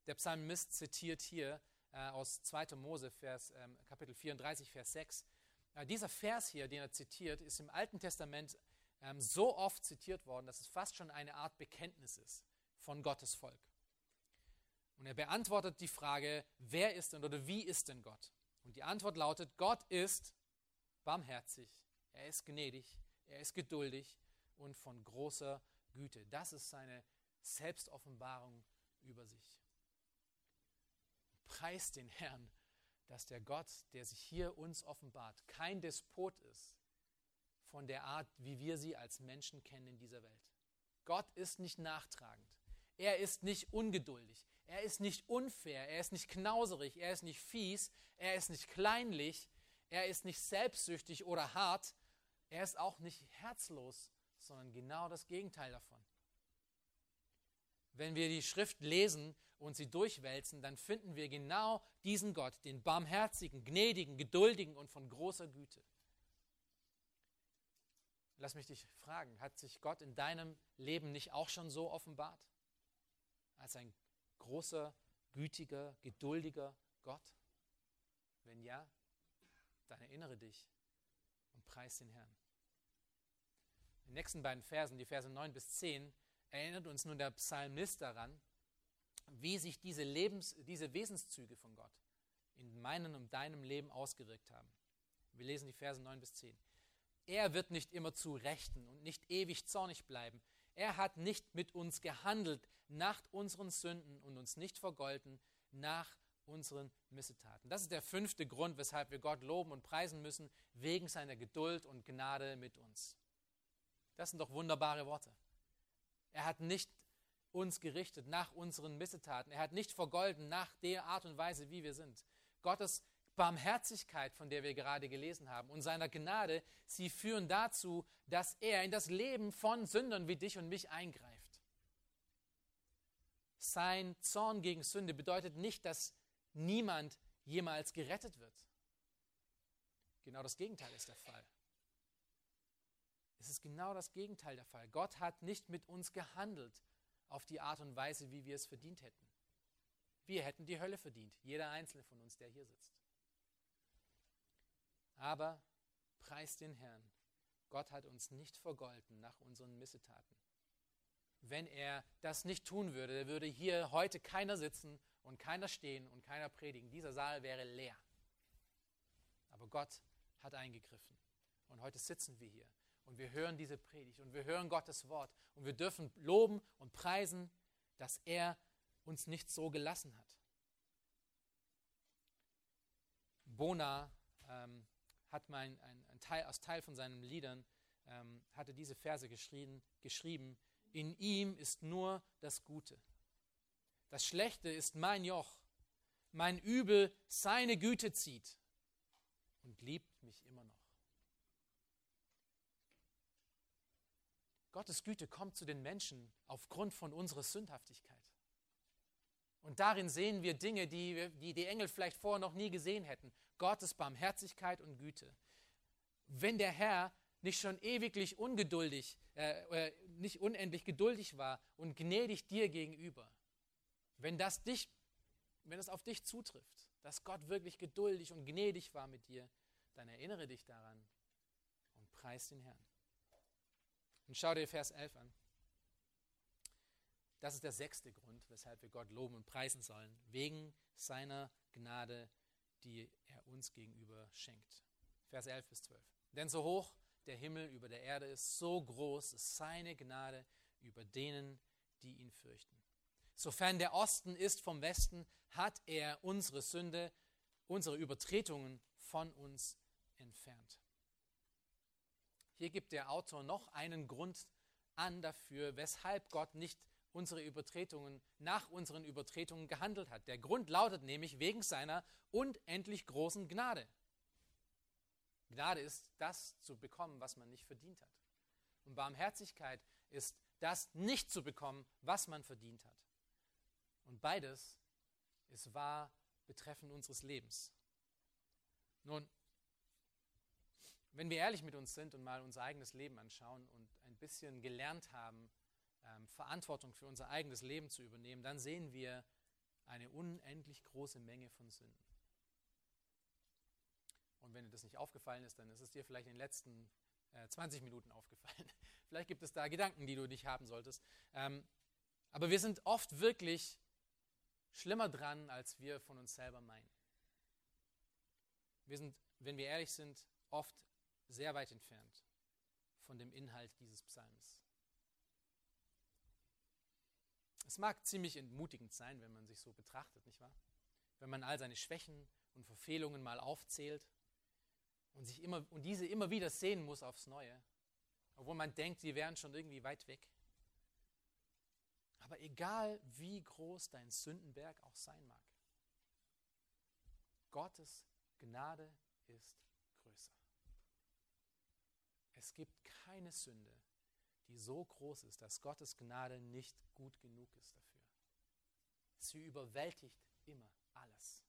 Der Psalmist zitiert hier äh, aus 2. Mose, Vers, ähm, Kapitel 34, Vers 6. Äh, dieser Vers hier, den er zitiert, ist im Alten Testament ähm, so oft zitiert worden, dass es fast schon eine Art Bekenntnis ist von Gottes Volk. Und er beantwortet die Frage, wer ist denn oder wie ist denn Gott? Und die Antwort lautet, Gott ist barmherzig, er ist gnädig, er ist geduldig und von großer Güte. Das ist seine Selbstoffenbarung über sich. Preist den Herrn, dass der Gott, der sich hier uns offenbart, kein Despot ist, von der Art, wie wir sie als Menschen kennen in dieser Welt. Gott ist nicht nachtragend. Er ist nicht ungeduldig. Er ist nicht unfair. Er ist nicht knauserig. Er ist nicht fies. Er ist nicht kleinlich. Er ist nicht selbstsüchtig oder hart. Er ist auch nicht herzlos, sondern genau das Gegenteil davon. Wenn wir die Schrift lesen und sie durchwälzen, dann finden wir genau diesen Gott, den barmherzigen, gnädigen, geduldigen und von großer Güte. Lass mich dich fragen, hat sich Gott in deinem Leben nicht auch schon so offenbart? Als ein großer, gütiger, geduldiger Gott? Wenn ja, dann erinnere dich und preis den Herrn. In den nächsten beiden Versen, die Verse 9 bis 10, erinnert uns nun der Psalmist daran, wie sich diese, Lebens-, diese Wesenszüge von Gott in meinem und deinem Leben ausgewirkt haben. Wir lesen die Verse 9 bis 10. Er wird nicht immer zu Rechten und nicht ewig zornig bleiben. Er hat nicht mit uns gehandelt nach unseren Sünden und uns nicht vergolten nach unseren Missetaten. Das ist der fünfte Grund, weshalb wir Gott loben und preisen müssen, wegen seiner Geduld und Gnade mit uns. Das sind doch wunderbare Worte. Er hat nicht uns gerichtet nach unseren Missetaten. Er hat nicht vergolten nach der Art und Weise, wie wir sind. Gottes Barmherzigkeit, von der wir gerade gelesen haben, und seiner Gnade, sie führen dazu, dass er in das Leben von Sündern wie dich und mich eingreift. Sein Zorn gegen Sünde bedeutet nicht, dass niemand jemals gerettet wird. Genau das Gegenteil ist der Fall. Es ist genau das Gegenteil der Fall. Gott hat nicht mit uns gehandelt auf die Art und Weise, wie wir es verdient hätten. Wir hätten die Hölle verdient, jeder einzelne von uns, der hier sitzt. Aber preis den Herrn, Gott hat uns nicht vergolten nach unseren Missetaten. Wenn er das nicht tun würde, würde hier heute keiner sitzen und keiner stehen und keiner predigen. Dieser Saal wäre leer. Aber Gott hat eingegriffen. Und heute sitzen wir hier und wir hören diese Predigt und wir hören Gottes Wort und wir dürfen loben und preisen, dass er uns nicht so gelassen hat. Bona ähm, hat mein, ein, ein Teil, aus Teil von seinen Liedern ähm, hatte diese Verse geschrieben, geschrieben, in ihm ist nur das Gute. Das Schlechte ist mein Joch, mein Übel seine Güte zieht und liebt mich immer noch. Gottes Güte kommt zu den Menschen aufgrund von unserer Sündhaftigkeit. Und darin sehen wir Dinge, die, die die Engel vielleicht vorher noch nie gesehen hätten. Gottes Barmherzigkeit und Güte. Wenn der Herr nicht schon ewiglich ungeduldig, äh, nicht unendlich geduldig war und gnädig dir gegenüber, wenn das dich, wenn das auf dich zutrifft, dass Gott wirklich geduldig und gnädig war mit dir, dann erinnere dich daran und preis den Herrn. Und schau dir Vers 11 an. Das ist der sechste Grund, weshalb wir Gott loben und preisen sollen, wegen seiner Gnade, die er uns gegenüber schenkt. Vers 11 bis 12. Denn so hoch der Himmel über der Erde ist, so groß ist seine Gnade über denen, die ihn fürchten. Sofern der Osten ist vom Westen, hat er unsere Sünde, unsere Übertretungen von uns entfernt. Hier gibt der Autor noch einen Grund an dafür, weshalb Gott nicht unsere Übertretungen nach unseren Übertretungen gehandelt hat. Der Grund lautet nämlich wegen seiner unendlich großen Gnade. Gnade ist das zu bekommen, was man nicht verdient hat. Und Barmherzigkeit ist das nicht zu bekommen, was man verdient hat. Und beides ist wahr betreffend unseres Lebens. Nun, wenn wir ehrlich mit uns sind und mal unser eigenes Leben anschauen und ein bisschen gelernt haben, ähm, Verantwortung für unser eigenes Leben zu übernehmen, dann sehen wir eine unendlich große Menge von Sünden. Und wenn dir das nicht aufgefallen ist, dann ist es dir vielleicht in den letzten äh, 20 Minuten aufgefallen. vielleicht gibt es da Gedanken, die du nicht haben solltest. Ähm, aber wir sind oft wirklich schlimmer dran, als wir von uns selber meinen. Wir sind, wenn wir ehrlich sind, oft sehr weit entfernt von dem Inhalt dieses Psalms. Es mag ziemlich entmutigend sein, wenn man sich so betrachtet, nicht wahr? Wenn man all seine Schwächen und Verfehlungen mal aufzählt und, sich immer, und diese immer wieder sehen muss aufs Neue, obwohl man denkt, sie wären schon irgendwie weit weg. Aber egal wie groß dein Sündenberg auch sein mag, Gottes Gnade ist größer. Es gibt keine Sünde, die so groß ist, dass Gottes Gnade nicht gut genug ist dafür. Sie überwältigt immer alles.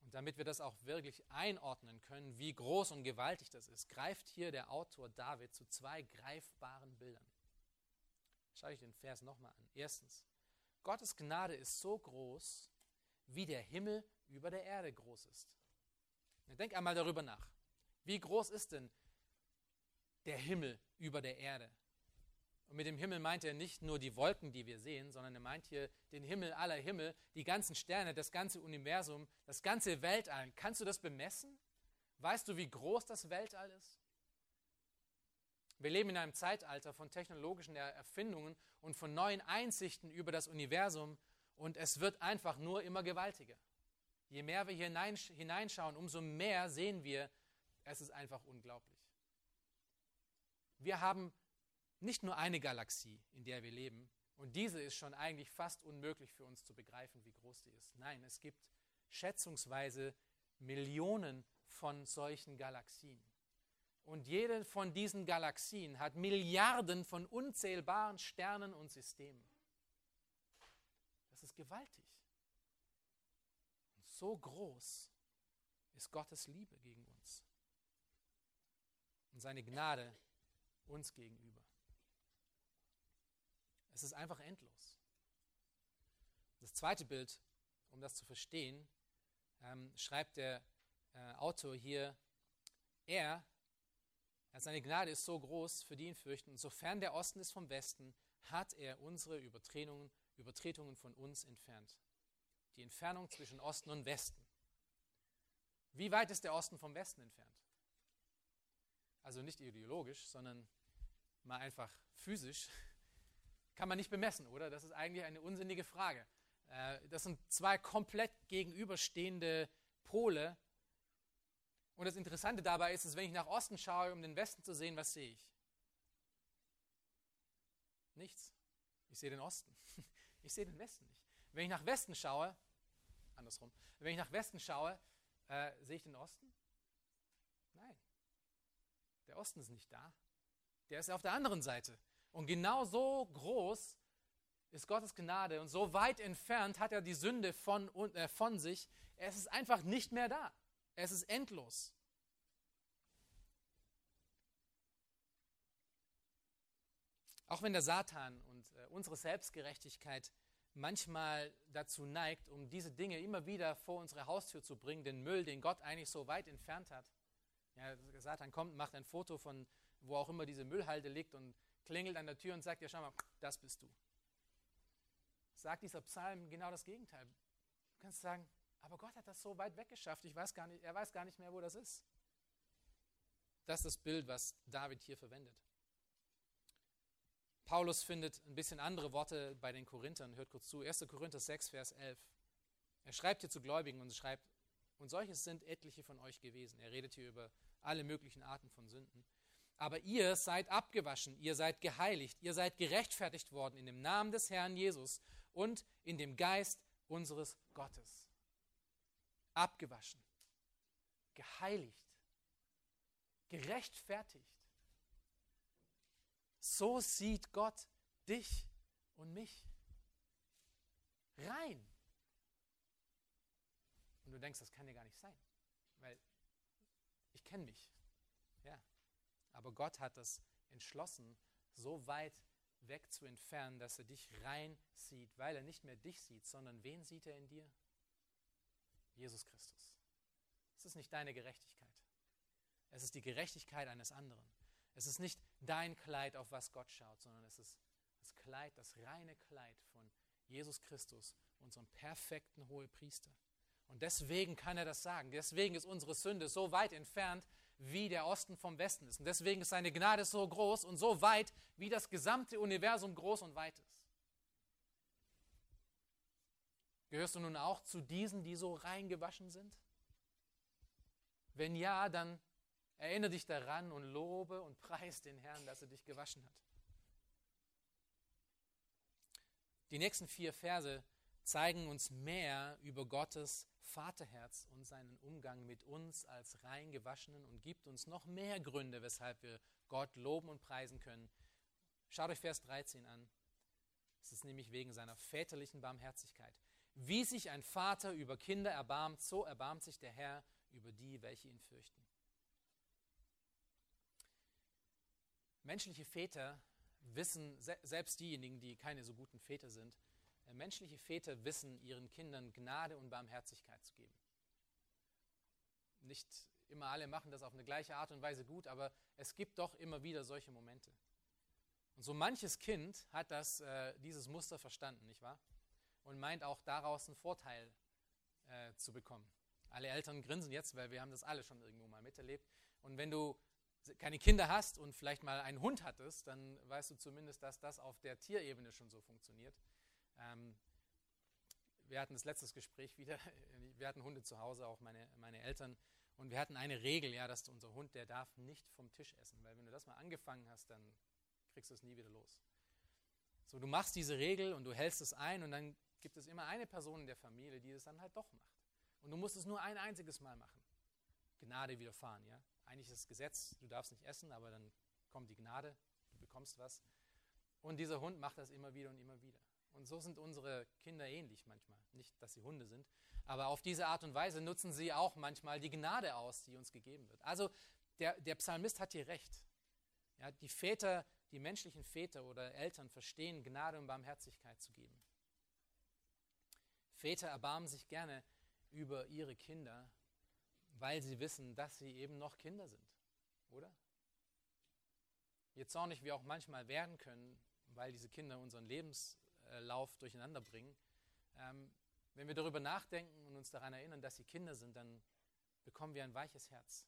Und damit wir das auch wirklich einordnen können, wie groß und gewaltig das ist, greift hier der Autor David zu zwei greifbaren Bildern. Schau ich den Vers nochmal an. Erstens, Gottes Gnade ist so groß, wie der Himmel über der Erde groß ist. Denk einmal darüber nach. Wie groß ist denn der Himmel über der Erde? Und mit dem Himmel meint er nicht nur die Wolken, die wir sehen, sondern er meint hier den Himmel aller Himmel, die ganzen Sterne, das ganze Universum, das ganze Weltall. Kannst du das bemessen? Weißt du, wie groß das Weltall ist? Wir leben in einem Zeitalter von technologischen Erfindungen und von neuen Einsichten über das Universum und es wird einfach nur immer gewaltiger. Je mehr wir hier hineinschauen, umso mehr sehen wir, es ist einfach unglaublich. Wir haben nicht nur eine Galaxie, in der wir leben, und diese ist schon eigentlich fast unmöglich für uns zu begreifen, wie groß die ist. Nein, es gibt schätzungsweise Millionen von solchen Galaxien. Und jede von diesen Galaxien hat Milliarden von unzählbaren Sternen und Systemen. Das ist gewaltig. Und so groß ist Gottes Liebe gegen uns und seine Gnade uns gegenüber. Es ist einfach endlos. Das zweite Bild, um das zu verstehen, ähm, schreibt der äh, Autor hier, er, seine Gnade ist so groß, für die ihn fürchten, sofern der Osten ist vom Westen, hat er unsere Übertretungen, Übertretungen von uns entfernt. Die Entfernung zwischen Osten und Westen. Wie weit ist der Osten vom Westen entfernt? Also nicht ideologisch, sondern mal einfach physisch. Kann man nicht bemessen, oder? Das ist eigentlich eine unsinnige Frage. Äh, das sind zwei komplett gegenüberstehende Pole. Und das Interessante dabei ist, dass wenn ich nach Osten schaue, um den Westen zu sehen, was sehe ich? Nichts. Ich sehe den Osten. Ich sehe den Westen nicht. Wenn ich nach Westen schaue, andersrum, wenn ich nach Westen schaue, äh, sehe ich den Osten? Der Osten ist nicht da. Der ist auf der anderen Seite. Und genau so groß ist Gottes Gnade und so weit entfernt hat er die Sünde von, äh, von sich. Es ist einfach nicht mehr da. Es ist endlos. Auch wenn der Satan und äh, unsere Selbstgerechtigkeit manchmal dazu neigt, um diese Dinge immer wieder vor unsere Haustür zu bringen, den Müll, den Gott eigentlich so weit entfernt hat. Ja, Satan kommt, macht ein Foto von, wo auch immer diese Müllhalde liegt und klingelt an der Tür und sagt, ja schau mal, das bist du. Sagt dieser Psalm genau das Gegenteil. Du kannst sagen, aber Gott hat das so weit weggeschafft, ich weiß gar nicht, er weiß gar nicht mehr, wo das ist. Das ist das Bild, was David hier verwendet. Paulus findet ein bisschen andere Worte bei den Korinthern. Hört kurz zu. 1. Korinther 6, Vers 11. Er schreibt hier zu Gläubigen und schreibt, und solches sind etliche von euch gewesen. Er redet hier über alle möglichen Arten von Sünden. Aber ihr seid abgewaschen, ihr seid geheiligt, ihr seid gerechtfertigt worden in dem Namen des Herrn Jesus und in dem Geist unseres Gottes. Abgewaschen, geheiligt, gerechtfertigt. So sieht Gott dich und mich. Rein. Du denkst, das kann ja gar nicht sein, weil ich kenne mich. Ja. Aber Gott hat das entschlossen, so weit weg zu entfernen, dass er dich rein sieht, weil er nicht mehr dich sieht, sondern wen sieht er in dir? Jesus Christus. Es ist nicht deine Gerechtigkeit. Es ist die Gerechtigkeit eines anderen. Es ist nicht dein Kleid, auf was Gott schaut, sondern es ist das Kleid, das reine Kleid von Jesus Christus, unserem perfekten Hohepriester. Und deswegen kann er das sagen. Deswegen ist unsere Sünde so weit entfernt, wie der Osten vom Westen ist. Und deswegen ist seine Gnade so groß und so weit, wie das gesamte Universum groß und weit ist. Gehörst du nun auch zu diesen, die so reingewaschen sind? Wenn ja, dann Erinnere dich daran und lobe und preis den Herrn, dass er dich gewaschen hat. Die nächsten vier Verse zeigen uns mehr über Gottes Vaterherz und seinen Umgang mit uns als rein gewaschenen und gibt uns noch mehr Gründe, weshalb wir Gott loben und preisen können. Schaut euch Vers 13 an. Es ist nämlich wegen seiner väterlichen Barmherzigkeit. Wie sich ein Vater über Kinder erbarmt, so erbarmt sich der Herr über die, welche ihn fürchten. Menschliche Väter wissen, selbst diejenigen, die keine so guten Väter sind, menschliche Väter wissen, ihren Kindern Gnade und Barmherzigkeit zu geben. Nicht immer alle machen das auf eine gleiche Art und Weise gut, aber es gibt doch immer wieder solche Momente. Und so manches Kind hat das, äh, dieses Muster verstanden, nicht wahr? Und meint auch daraus einen Vorteil äh, zu bekommen. Alle Eltern grinsen jetzt, weil wir haben das alle schon irgendwo mal miterlebt. Und wenn du keine Kinder hast und vielleicht mal einen Hund hattest, dann weißt du zumindest, dass das auf der Tierebene schon so funktioniert. Ähm, wir hatten das letzte Gespräch wieder, wir hatten Hunde zu Hause, auch meine, meine Eltern, und wir hatten eine Regel, ja, dass unser Hund, der darf nicht vom Tisch essen, weil wenn du das mal angefangen hast, dann kriegst du es nie wieder los. So, du machst diese Regel und du hältst es ein und dann gibt es immer eine Person in der Familie, die es dann halt doch macht. Und du musst es nur ein einziges Mal machen. Gnade widerfahren, ja? Eigentlich ist das Gesetz, du darfst nicht essen, aber dann kommt die Gnade, du bekommst was. Und dieser Hund macht das immer wieder und immer wieder. Und so sind unsere Kinder ähnlich manchmal. Nicht, dass sie Hunde sind, aber auf diese Art und Weise nutzen sie auch manchmal die Gnade aus, die uns gegeben wird. Also der, der Psalmist hat hier recht. Ja, die Väter, die menschlichen Väter oder Eltern verstehen, Gnade und Barmherzigkeit zu geben. Väter erbarmen sich gerne über ihre Kinder, weil sie wissen, dass sie eben noch Kinder sind, oder? Je zornig wir auch manchmal werden können, weil diese Kinder unseren Lebenslauf durcheinander bringen, ähm, wenn wir darüber nachdenken und uns daran erinnern, dass sie Kinder sind, dann bekommen wir ein weiches Herz,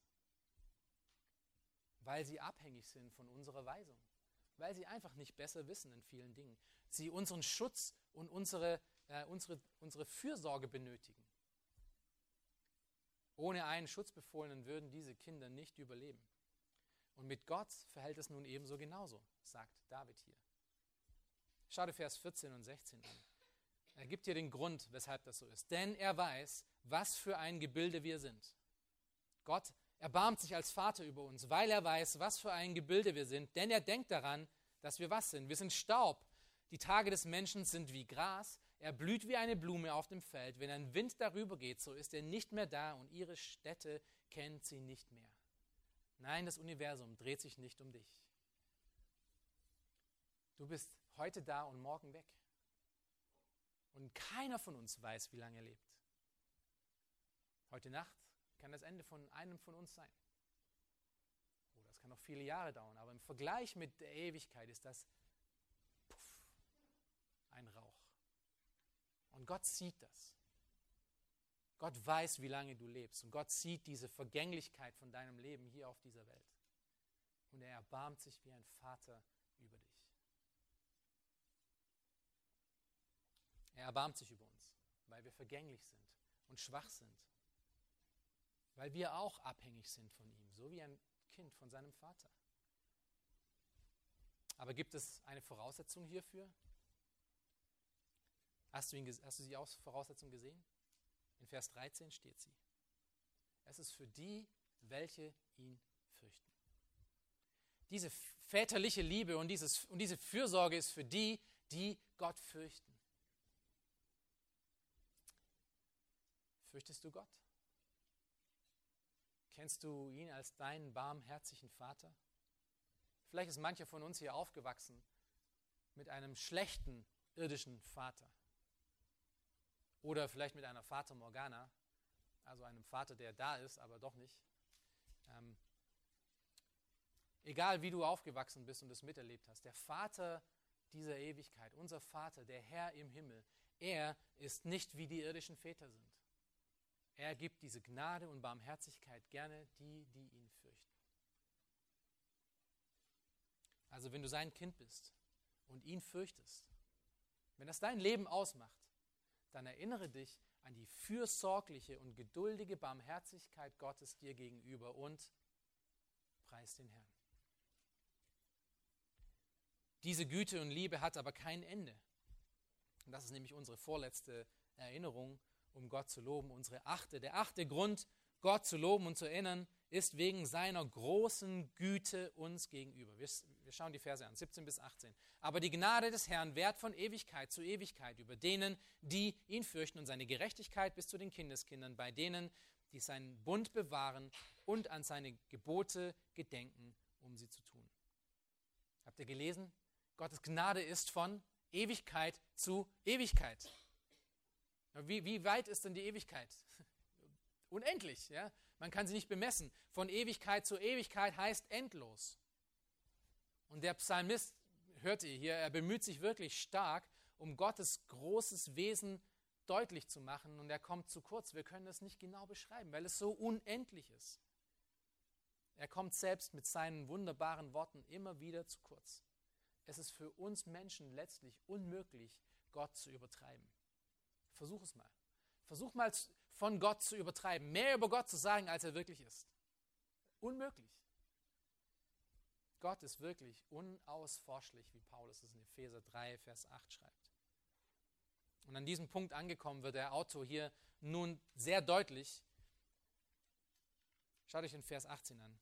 weil sie abhängig sind von unserer Weisung, weil sie einfach nicht besser wissen in vielen Dingen. Sie unseren Schutz und unsere, äh, unsere, unsere Fürsorge benötigen. Ohne einen Schutzbefohlenen würden diese Kinder nicht überleben. Und mit Gott verhält es nun ebenso genauso, sagt David hier. Schau dir Vers 14 und 16 an. Er gibt hier den Grund, weshalb das so ist. Denn er weiß, was für ein Gebilde wir sind. Gott erbarmt sich als Vater über uns, weil er weiß, was für ein Gebilde wir sind. Denn er denkt daran, dass wir was sind. Wir sind Staub. Die Tage des Menschen sind wie Gras. Er blüht wie eine Blume auf dem Feld. Wenn ein Wind darüber geht, so ist er nicht mehr da und ihre Städte kennt sie nicht mehr. Nein, das Universum dreht sich nicht um dich. Du bist heute da und morgen weg. Und keiner von uns weiß, wie lange er lebt. Heute Nacht kann das Ende von einem von uns sein. Oder es kann noch viele Jahre dauern. Aber im Vergleich mit der Ewigkeit ist das puff, ein Rauch. Und Gott sieht das. Gott weiß, wie lange du lebst. Und Gott sieht diese Vergänglichkeit von deinem Leben hier auf dieser Welt. Und er erbarmt sich wie ein Vater über dich. Er erbarmt sich über uns, weil wir vergänglich sind und schwach sind. Weil wir auch abhängig sind von ihm, so wie ein Kind von seinem Vater. Aber gibt es eine Voraussetzung hierfür? Hast du, ihn, hast du als Voraussetzung gesehen? In Vers 13 steht sie. Es ist für die, welche ihn fürchten. Diese väterliche Liebe und, dieses, und diese Fürsorge ist für die, die Gott fürchten. Fürchtest du Gott? Kennst du ihn als deinen barmherzigen Vater? Vielleicht ist mancher von uns hier aufgewachsen mit einem schlechten irdischen Vater. Oder vielleicht mit einer Vater Morgana, also einem Vater, der da ist, aber doch nicht. Ähm, egal wie du aufgewachsen bist und es miterlebt hast, der Vater dieser Ewigkeit, unser Vater, der Herr im Himmel, er ist nicht wie die irdischen Väter sind. Er gibt diese Gnade und Barmherzigkeit gerne die, die ihn fürchten. Also wenn du sein Kind bist und ihn fürchtest, wenn das dein Leben ausmacht, dann erinnere dich an die fürsorgliche und geduldige Barmherzigkeit Gottes dir gegenüber und preis den Herrn. Diese Güte und Liebe hat aber kein Ende. Und das ist nämlich unsere vorletzte Erinnerung um Gott zu loben. Unsere achte, der achte Grund, Gott zu loben und zu erinnern, ist wegen seiner großen Güte uns gegenüber. Wir, wir schauen die Verse an, 17 bis 18. Aber die Gnade des Herrn währt von Ewigkeit zu Ewigkeit über denen, die ihn fürchten und seine Gerechtigkeit bis zu den Kindeskindern, bei denen, die seinen Bund bewahren und an seine Gebote gedenken, um sie zu tun. Habt ihr gelesen? Gottes Gnade ist von Ewigkeit zu Ewigkeit. Wie, wie weit ist denn die Ewigkeit? Unendlich, ja? Man kann sie nicht bemessen. Von Ewigkeit zu Ewigkeit heißt endlos. Und der Psalmist, hört ihr hier, er bemüht sich wirklich stark, um Gottes großes Wesen deutlich zu machen. Und er kommt zu kurz. Wir können es nicht genau beschreiben, weil es so unendlich ist. Er kommt selbst mit seinen wunderbaren Worten immer wieder zu kurz. Es ist für uns Menschen letztlich unmöglich, Gott zu übertreiben. Versuch es mal. Versuch mal von Gott zu übertreiben, mehr über Gott zu sagen, als er wirklich ist. Unmöglich. Gott ist wirklich unausforschlich, wie Paulus es in Epheser 3, Vers 8 schreibt. Und an diesem Punkt angekommen wird der Autor hier nun sehr deutlich. Schaut euch den Vers 18 an.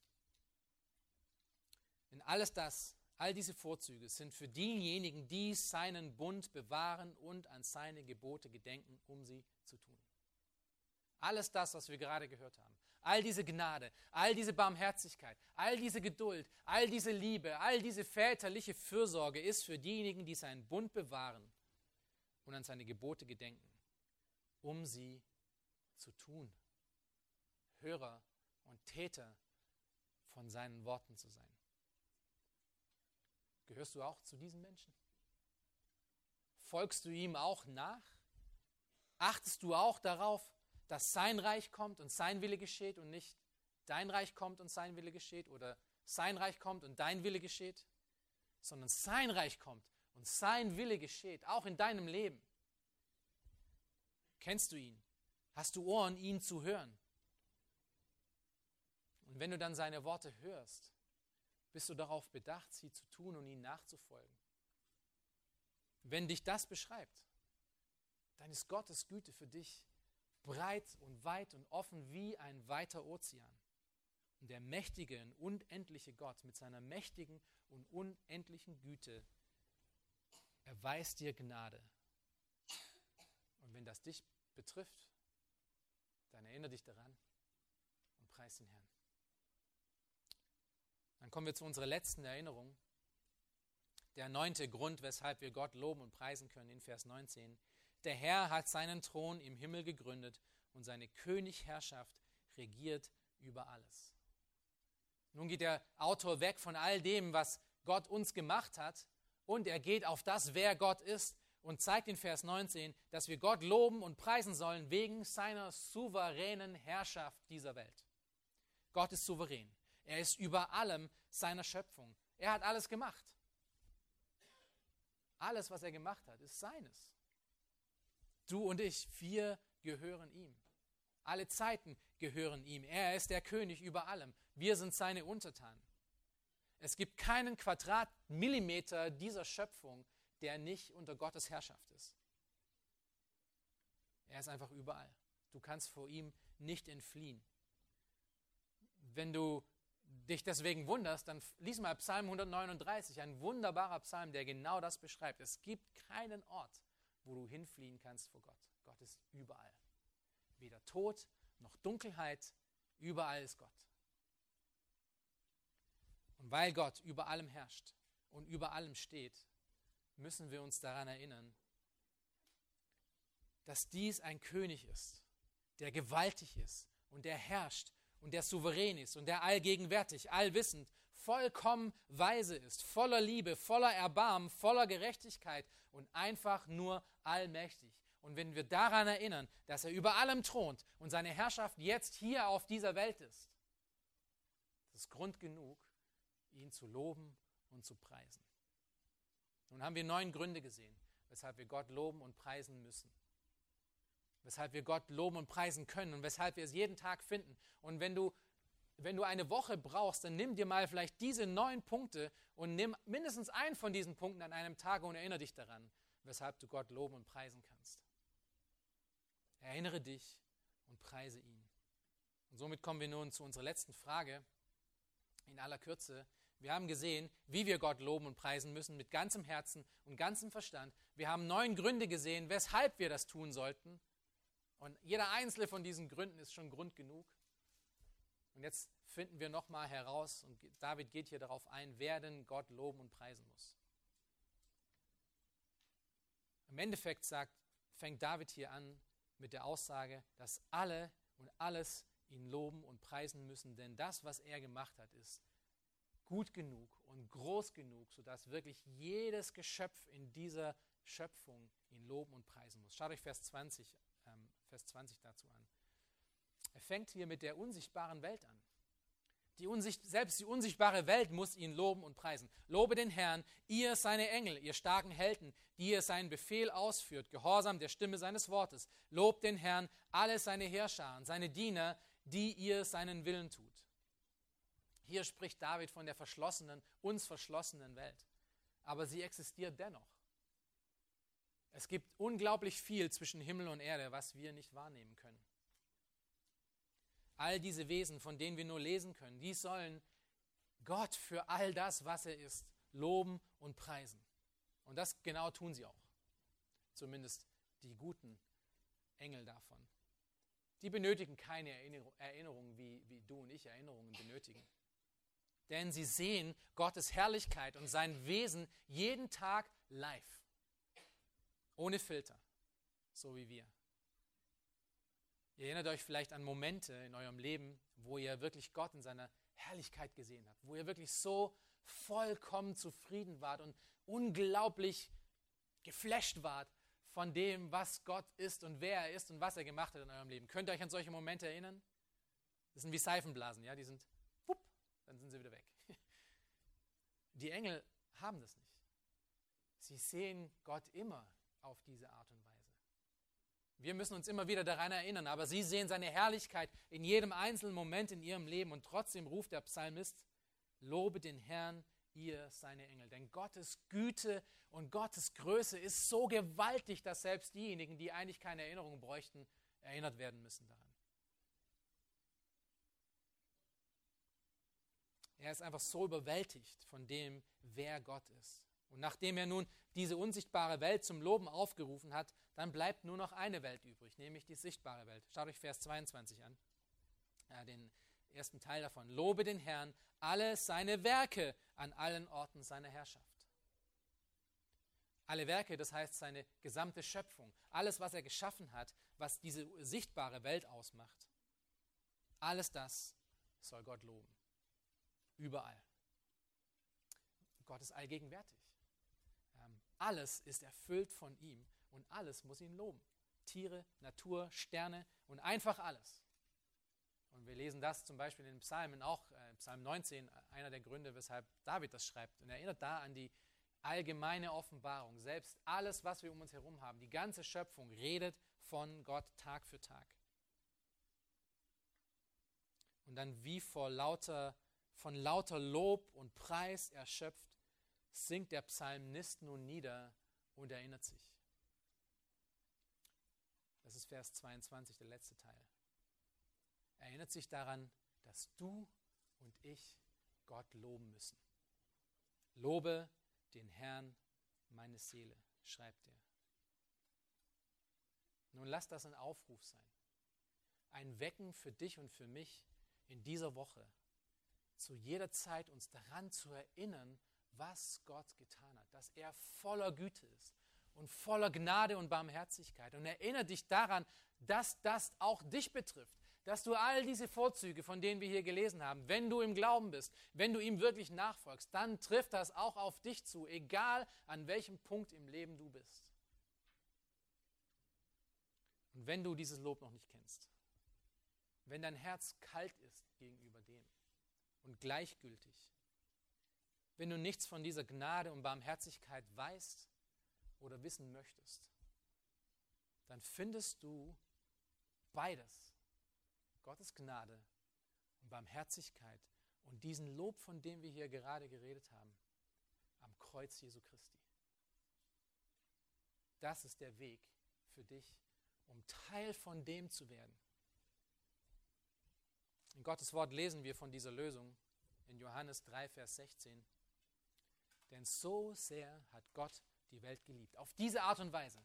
Denn alles das, all diese Vorzüge sind für diejenigen, die seinen Bund bewahren und an seine Gebote gedenken, um sie zu tun. Alles das, was wir gerade gehört haben, all diese Gnade, all diese Barmherzigkeit, all diese Geduld, all diese Liebe, all diese väterliche Fürsorge ist für diejenigen, die seinen Bund bewahren und an seine Gebote gedenken, um sie zu tun. Hörer und Täter von seinen Worten zu sein. Gehörst du auch zu diesen Menschen? Folgst du ihm auch nach? Achtest du auch darauf, dass sein Reich kommt und sein Wille geschieht und nicht dein Reich kommt und sein Wille geschieht oder sein Reich kommt und dein Wille geschieht, sondern sein Reich kommt und sein Wille geschieht, auch in deinem Leben. Kennst du ihn? Hast du Ohren, ihn zu hören? Und wenn du dann seine Worte hörst, bist du darauf bedacht, sie zu tun und ihnen nachzufolgen. Wenn dich das beschreibt, dann ist Gottes Güte für dich breit und weit und offen wie ein weiter Ozean. Und der mächtige und unendliche Gott mit seiner mächtigen und unendlichen Güte erweist dir Gnade. Und wenn das dich betrifft, dann erinnere dich daran und preis den Herrn. Dann kommen wir zu unserer letzten Erinnerung. Der neunte Grund, weshalb wir Gott loben und preisen können in Vers 19. Der Herr hat seinen Thron im Himmel gegründet und seine Königherrschaft regiert über alles. Nun geht der Autor weg von all dem, was Gott uns gemacht hat, und er geht auf das, wer Gott ist, und zeigt in Vers 19, dass wir Gott loben und preisen sollen wegen seiner souveränen Herrschaft dieser Welt. Gott ist souverän. Er ist über allem seiner Schöpfung. Er hat alles gemacht. Alles, was er gemacht hat, ist seines. Du und ich, wir gehören ihm. Alle Zeiten gehören ihm. Er ist der König über allem. Wir sind seine Untertanen. Es gibt keinen Quadratmillimeter dieser Schöpfung, der nicht unter Gottes Herrschaft ist. Er ist einfach überall. Du kannst vor ihm nicht entfliehen. Wenn du dich deswegen wunderst, dann lies mal Psalm 139, ein wunderbarer Psalm, der genau das beschreibt. Es gibt keinen Ort, wo du hinfliehen kannst vor Gott. Gott ist überall. Weder Tod noch Dunkelheit, überall ist Gott. Und weil Gott über allem herrscht und über allem steht, müssen wir uns daran erinnern, dass dies ein König ist, der gewaltig ist und der herrscht und der souverän ist und der allgegenwärtig, allwissend, vollkommen weise ist, voller Liebe, voller Erbarmen, voller Gerechtigkeit und einfach nur allmächtig. Und wenn wir daran erinnern, dass er über allem thront und seine Herrschaft jetzt hier auf dieser Welt ist, das ist Grund genug, ihn zu loben und zu preisen. Nun haben wir neun Gründe gesehen, weshalb wir Gott loben und preisen müssen. Weshalb wir Gott loben und preisen können und weshalb wir es jeden Tag finden. Und wenn du, wenn du eine Woche brauchst, dann nimm dir mal vielleicht diese neun Punkte und nimm mindestens einen von diesen Punkten an einem Tag und erinnere dich daran, weshalb du Gott loben und preisen kannst. Erinnere dich und preise ihn. Und somit kommen wir nun zu unserer letzten Frage in aller Kürze. Wir haben gesehen, wie wir Gott loben und preisen müssen mit ganzem Herzen und ganzem Verstand. Wir haben neun Gründe gesehen, weshalb wir das tun sollten. Und jeder einzelne von diesen Gründen ist schon Grund genug. Und jetzt finden wir nochmal heraus, und David geht hier darauf ein, wer denn Gott loben und preisen muss. Im Endeffekt sagt, fängt David hier an mit der Aussage, dass alle und alles ihn loben und preisen müssen, denn das, was er gemacht hat, ist gut genug und groß genug, sodass wirklich jedes Geschöpf in dieser Schöpfung ihn loben und preisen muss. Schaut euch Vers 20, ähm, Vers 20 dazu an. Er fängt hier mit der unsichtbaren Welt an. Die Unsicht, selbst die unsichtbare Welt muss ihn loben und preisen. Lobe den Herrn, ihr seine Engel, ihr starken Helden, die ihr seinen Befehl ausführt, gehorsam der Stimme seines Wortes. Lobt den Herrn, alle seine Herrscher, seine Diener, die ihr seinen Willen tut. Hier spricht David von der verschlossenen, uns verschlossenen Welt. Aber sie existiert dennoch. Es gibt unglaublich viel zwischen Himmel und Erde, was wir nicht wahrnehmen können. All diese Wesen, von denen wir nur lesen können, die sollen Gott für all das, was er ist, loben und preisen. Und das genau tun sie auch. Zumindest die guten Engel davon. Die benötigen keine Erinnerungen, wie, wie du und ich Erinnerungen benötigen. Denn sie sehen Gottes Herrlichkeit und sein Wesen jeden Tag live. Ohne Filter. So wie wir. Ihr erinnert euch vielleicht an Momente in eurem Leben, wo ihr wirklich Gott in seiner Herrlichkeit gesehen habt, wo ihr wirklich so vollkommen zufrieden wart und unglaublich geflasht wart von dem, was Gott ist und wer er ist und was er gemacht hat in eurem Leben. Könnt ihr euch an solche Momente erinnern? Das sind wie Seifenblasen, ja, die sind, wupp, dann sind sie wieder weg. Die Engel haben das nicht. Sie sehen Gott immer auf diese Art und Weise. Wir müssen uns immer wieder daran erinnern, aber sie sehen seine Herrlichkeit in jedem einzelnen Moment in ihrem Leben und trotzdem ruft der Psalmist, lobe den Herrn, ihr seine Engel. Denn Gottes Güte und Gottes Größe ist so gewaltig, dass selbst diejenigen, die eigentlich keine Erinnerung bräuchten, erinnert werden müssen daran. Er ist einfach so überwältigt von dem, wer Gott ist. Und nachdem er nun diese unsichtbare Welt zum Loben aufgerufen hat, dann bleibt nur noch eine Welt übrig, nämlich die sichtbare Welt. Schaut euch Vers 22 an, ja, den ersten Teil davon. Lobe den Herrn, alle seine Werke an allen Orten seiner Herrschaft. Alle Werke, das heißt seine gesamte Schöpfung, alles, was er geschaffen hat, was diese sichtbare Welt ausmacht, alles das soll Gott loben. Überall. Gott ist allgegenwärtig. Alles ist erfüllt von ihm und alles muss ihn loben. Tiere, Natur, Sterne und einfach alles. Und wir lesen das zum Beispiel in den Psalmen, auch äh, Psalm 19, einer der Gründe, weshalb David das schreibt. Und er erinnert da an die allgemeine Offenbarung. Selbst alles, was wir um uns herum haben, die ganze Schöpfung redet von Gott Tag für Tag. Und dann wie vor lauter, von lauter Lob und Preis erschöpft, sinkt der Psalmist nun nieder und erinnert sich. Das ist Vers 22, der letzte Teil erinnert sich daran, dass du und ich Gott loben müssen. Lobe den Herrn meine Seele, schreibt er. Nun lass das ein Aufruf sein. Ein Wecken für dich und für mich in dieser Woche, zu jeder Zeit uns daran zu erinnern, was Gott getan hat, dass er voller Güte ist und voller Gnade und Barmherzigkeit. Und erinnere dich daran, dass das auch dich betrifft, dass du all diese Vorzüge, von denen wir hier gelesen haben, wenn du im Glauben bist, wenn du ihm wirklich nachfolgst, dann trifft das auch auf dich zu, egal an welchem Punkt im Leben du bist. Und wenn du dieses Lob noch nicht kennst, wenn dein Herz kalt ist gegenüber dem und gleichgültig, wenn du nichts von dieser Gnade und Barmherzigkeit weißt oder wissen möchtest, dann findest du beides Gottes Gnade und Barmherzigkeit und diesen Lob, von dem wir hier gerade geredet haben, am Kreuz Jesu Christi. Das ist der Weg für dich, um Teil von dem zu werden. In Gottes Wort lesen wir von dieser Lösung in Johannes 3, Vers 16. Denn so sehr hat Gott die Welt geliebt. Auf diese Art und Weise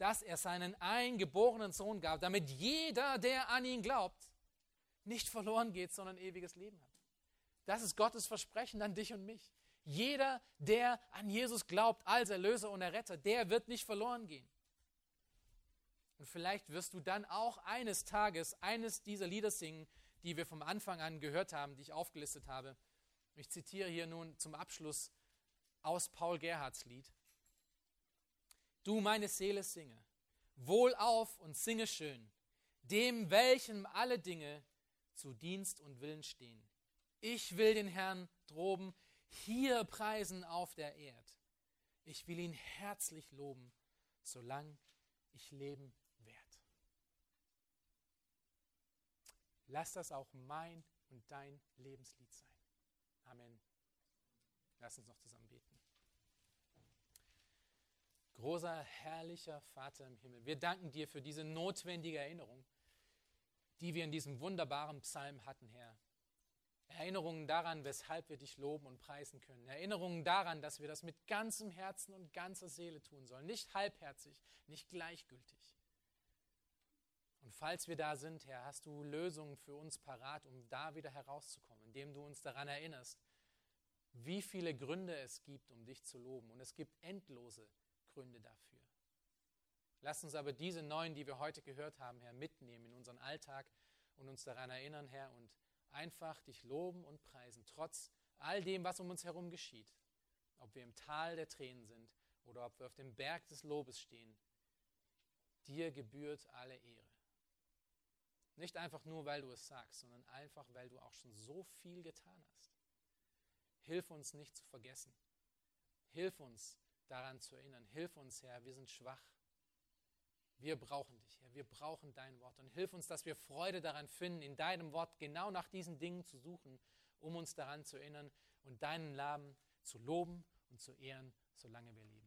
dass er seinen eingeborenen Sohn gab, damit jeder, der an ihn glaubt, nicht verloren geht, sondern ewiges Leben hat. Das ist Gottes Versprechen an dich und mich. Jeder, der an Jesus glaubt als Erlöser und Erretter, der wird nicht verloren gehen. Und vielleicht wirst du dann auch eines Tages eines dieser Lieder singen, die wir vom Anfang an gehört haben, die ich aufgelistet habe. Ich zitiere hier nun zum Abschluss aus Paul Gerhards Lied. Du meine Seele singe, wohl auf und singe schön, dem welchem alle Dinge zu Dienst und Willen stehen. Ich will den Herrn droben hier preisen auf der Erd. Ich will ihn herzlich loben, solang ich leben werd. Lass das auch mein und dein Lebenslied sein. Amen. Lass uns noch zusammen. Großer, herrlicher Vater im Himmel, wir danken dir für diese notwendige Erinnerung, die wir in diesem wunderbaren Psalm hatten, Herr. Erinnerungen daran, weshalb wir dich loben und preisen können. Erinnerungen daran, dass wir das mit ganzem Herzen und ganzer Seele tun sollen. Nicht halbherzig, nicht gleichgültig. Und falls wir da sind, Herr, hast du Lösungen für uns parat, um da wieder herauszukommen, indem du uns daran erinnerst, wie viele Gründe es gibt, um dich zu loben. Und es gibt endlose Gründe dafür. Lass uns aber diese neuen, die wir heute gehört haben, Herr, mitnehmen in unseren Alltag und uns daran erinnern, Herr, und einfach dich loben und preisen, trotz all dem, was um uns herum geschieht. Ob wir im Tal der Tränen sind oder ob wir auf dem Berg des Lobes stehen. Dir gebührt alle Ehre. Nicht einfach nur, weil du es sagst, sondern einfach, weil du auch schon so viel getan hast. Hilf uns nicht zu vergessen. Hilf uns daran zu erinnern. Hilf uns, Herr, wir sind schwach. Wir brauchen dich, Herr. Wir brauchen dein Wort. Und hilf uns, dass wir Freude daran finden, in deinem Wort genau nach diesen Dingen zu suchen, um uns daran zu erinnern und deinen Namen zu loben und zu ehren, solange wir leben.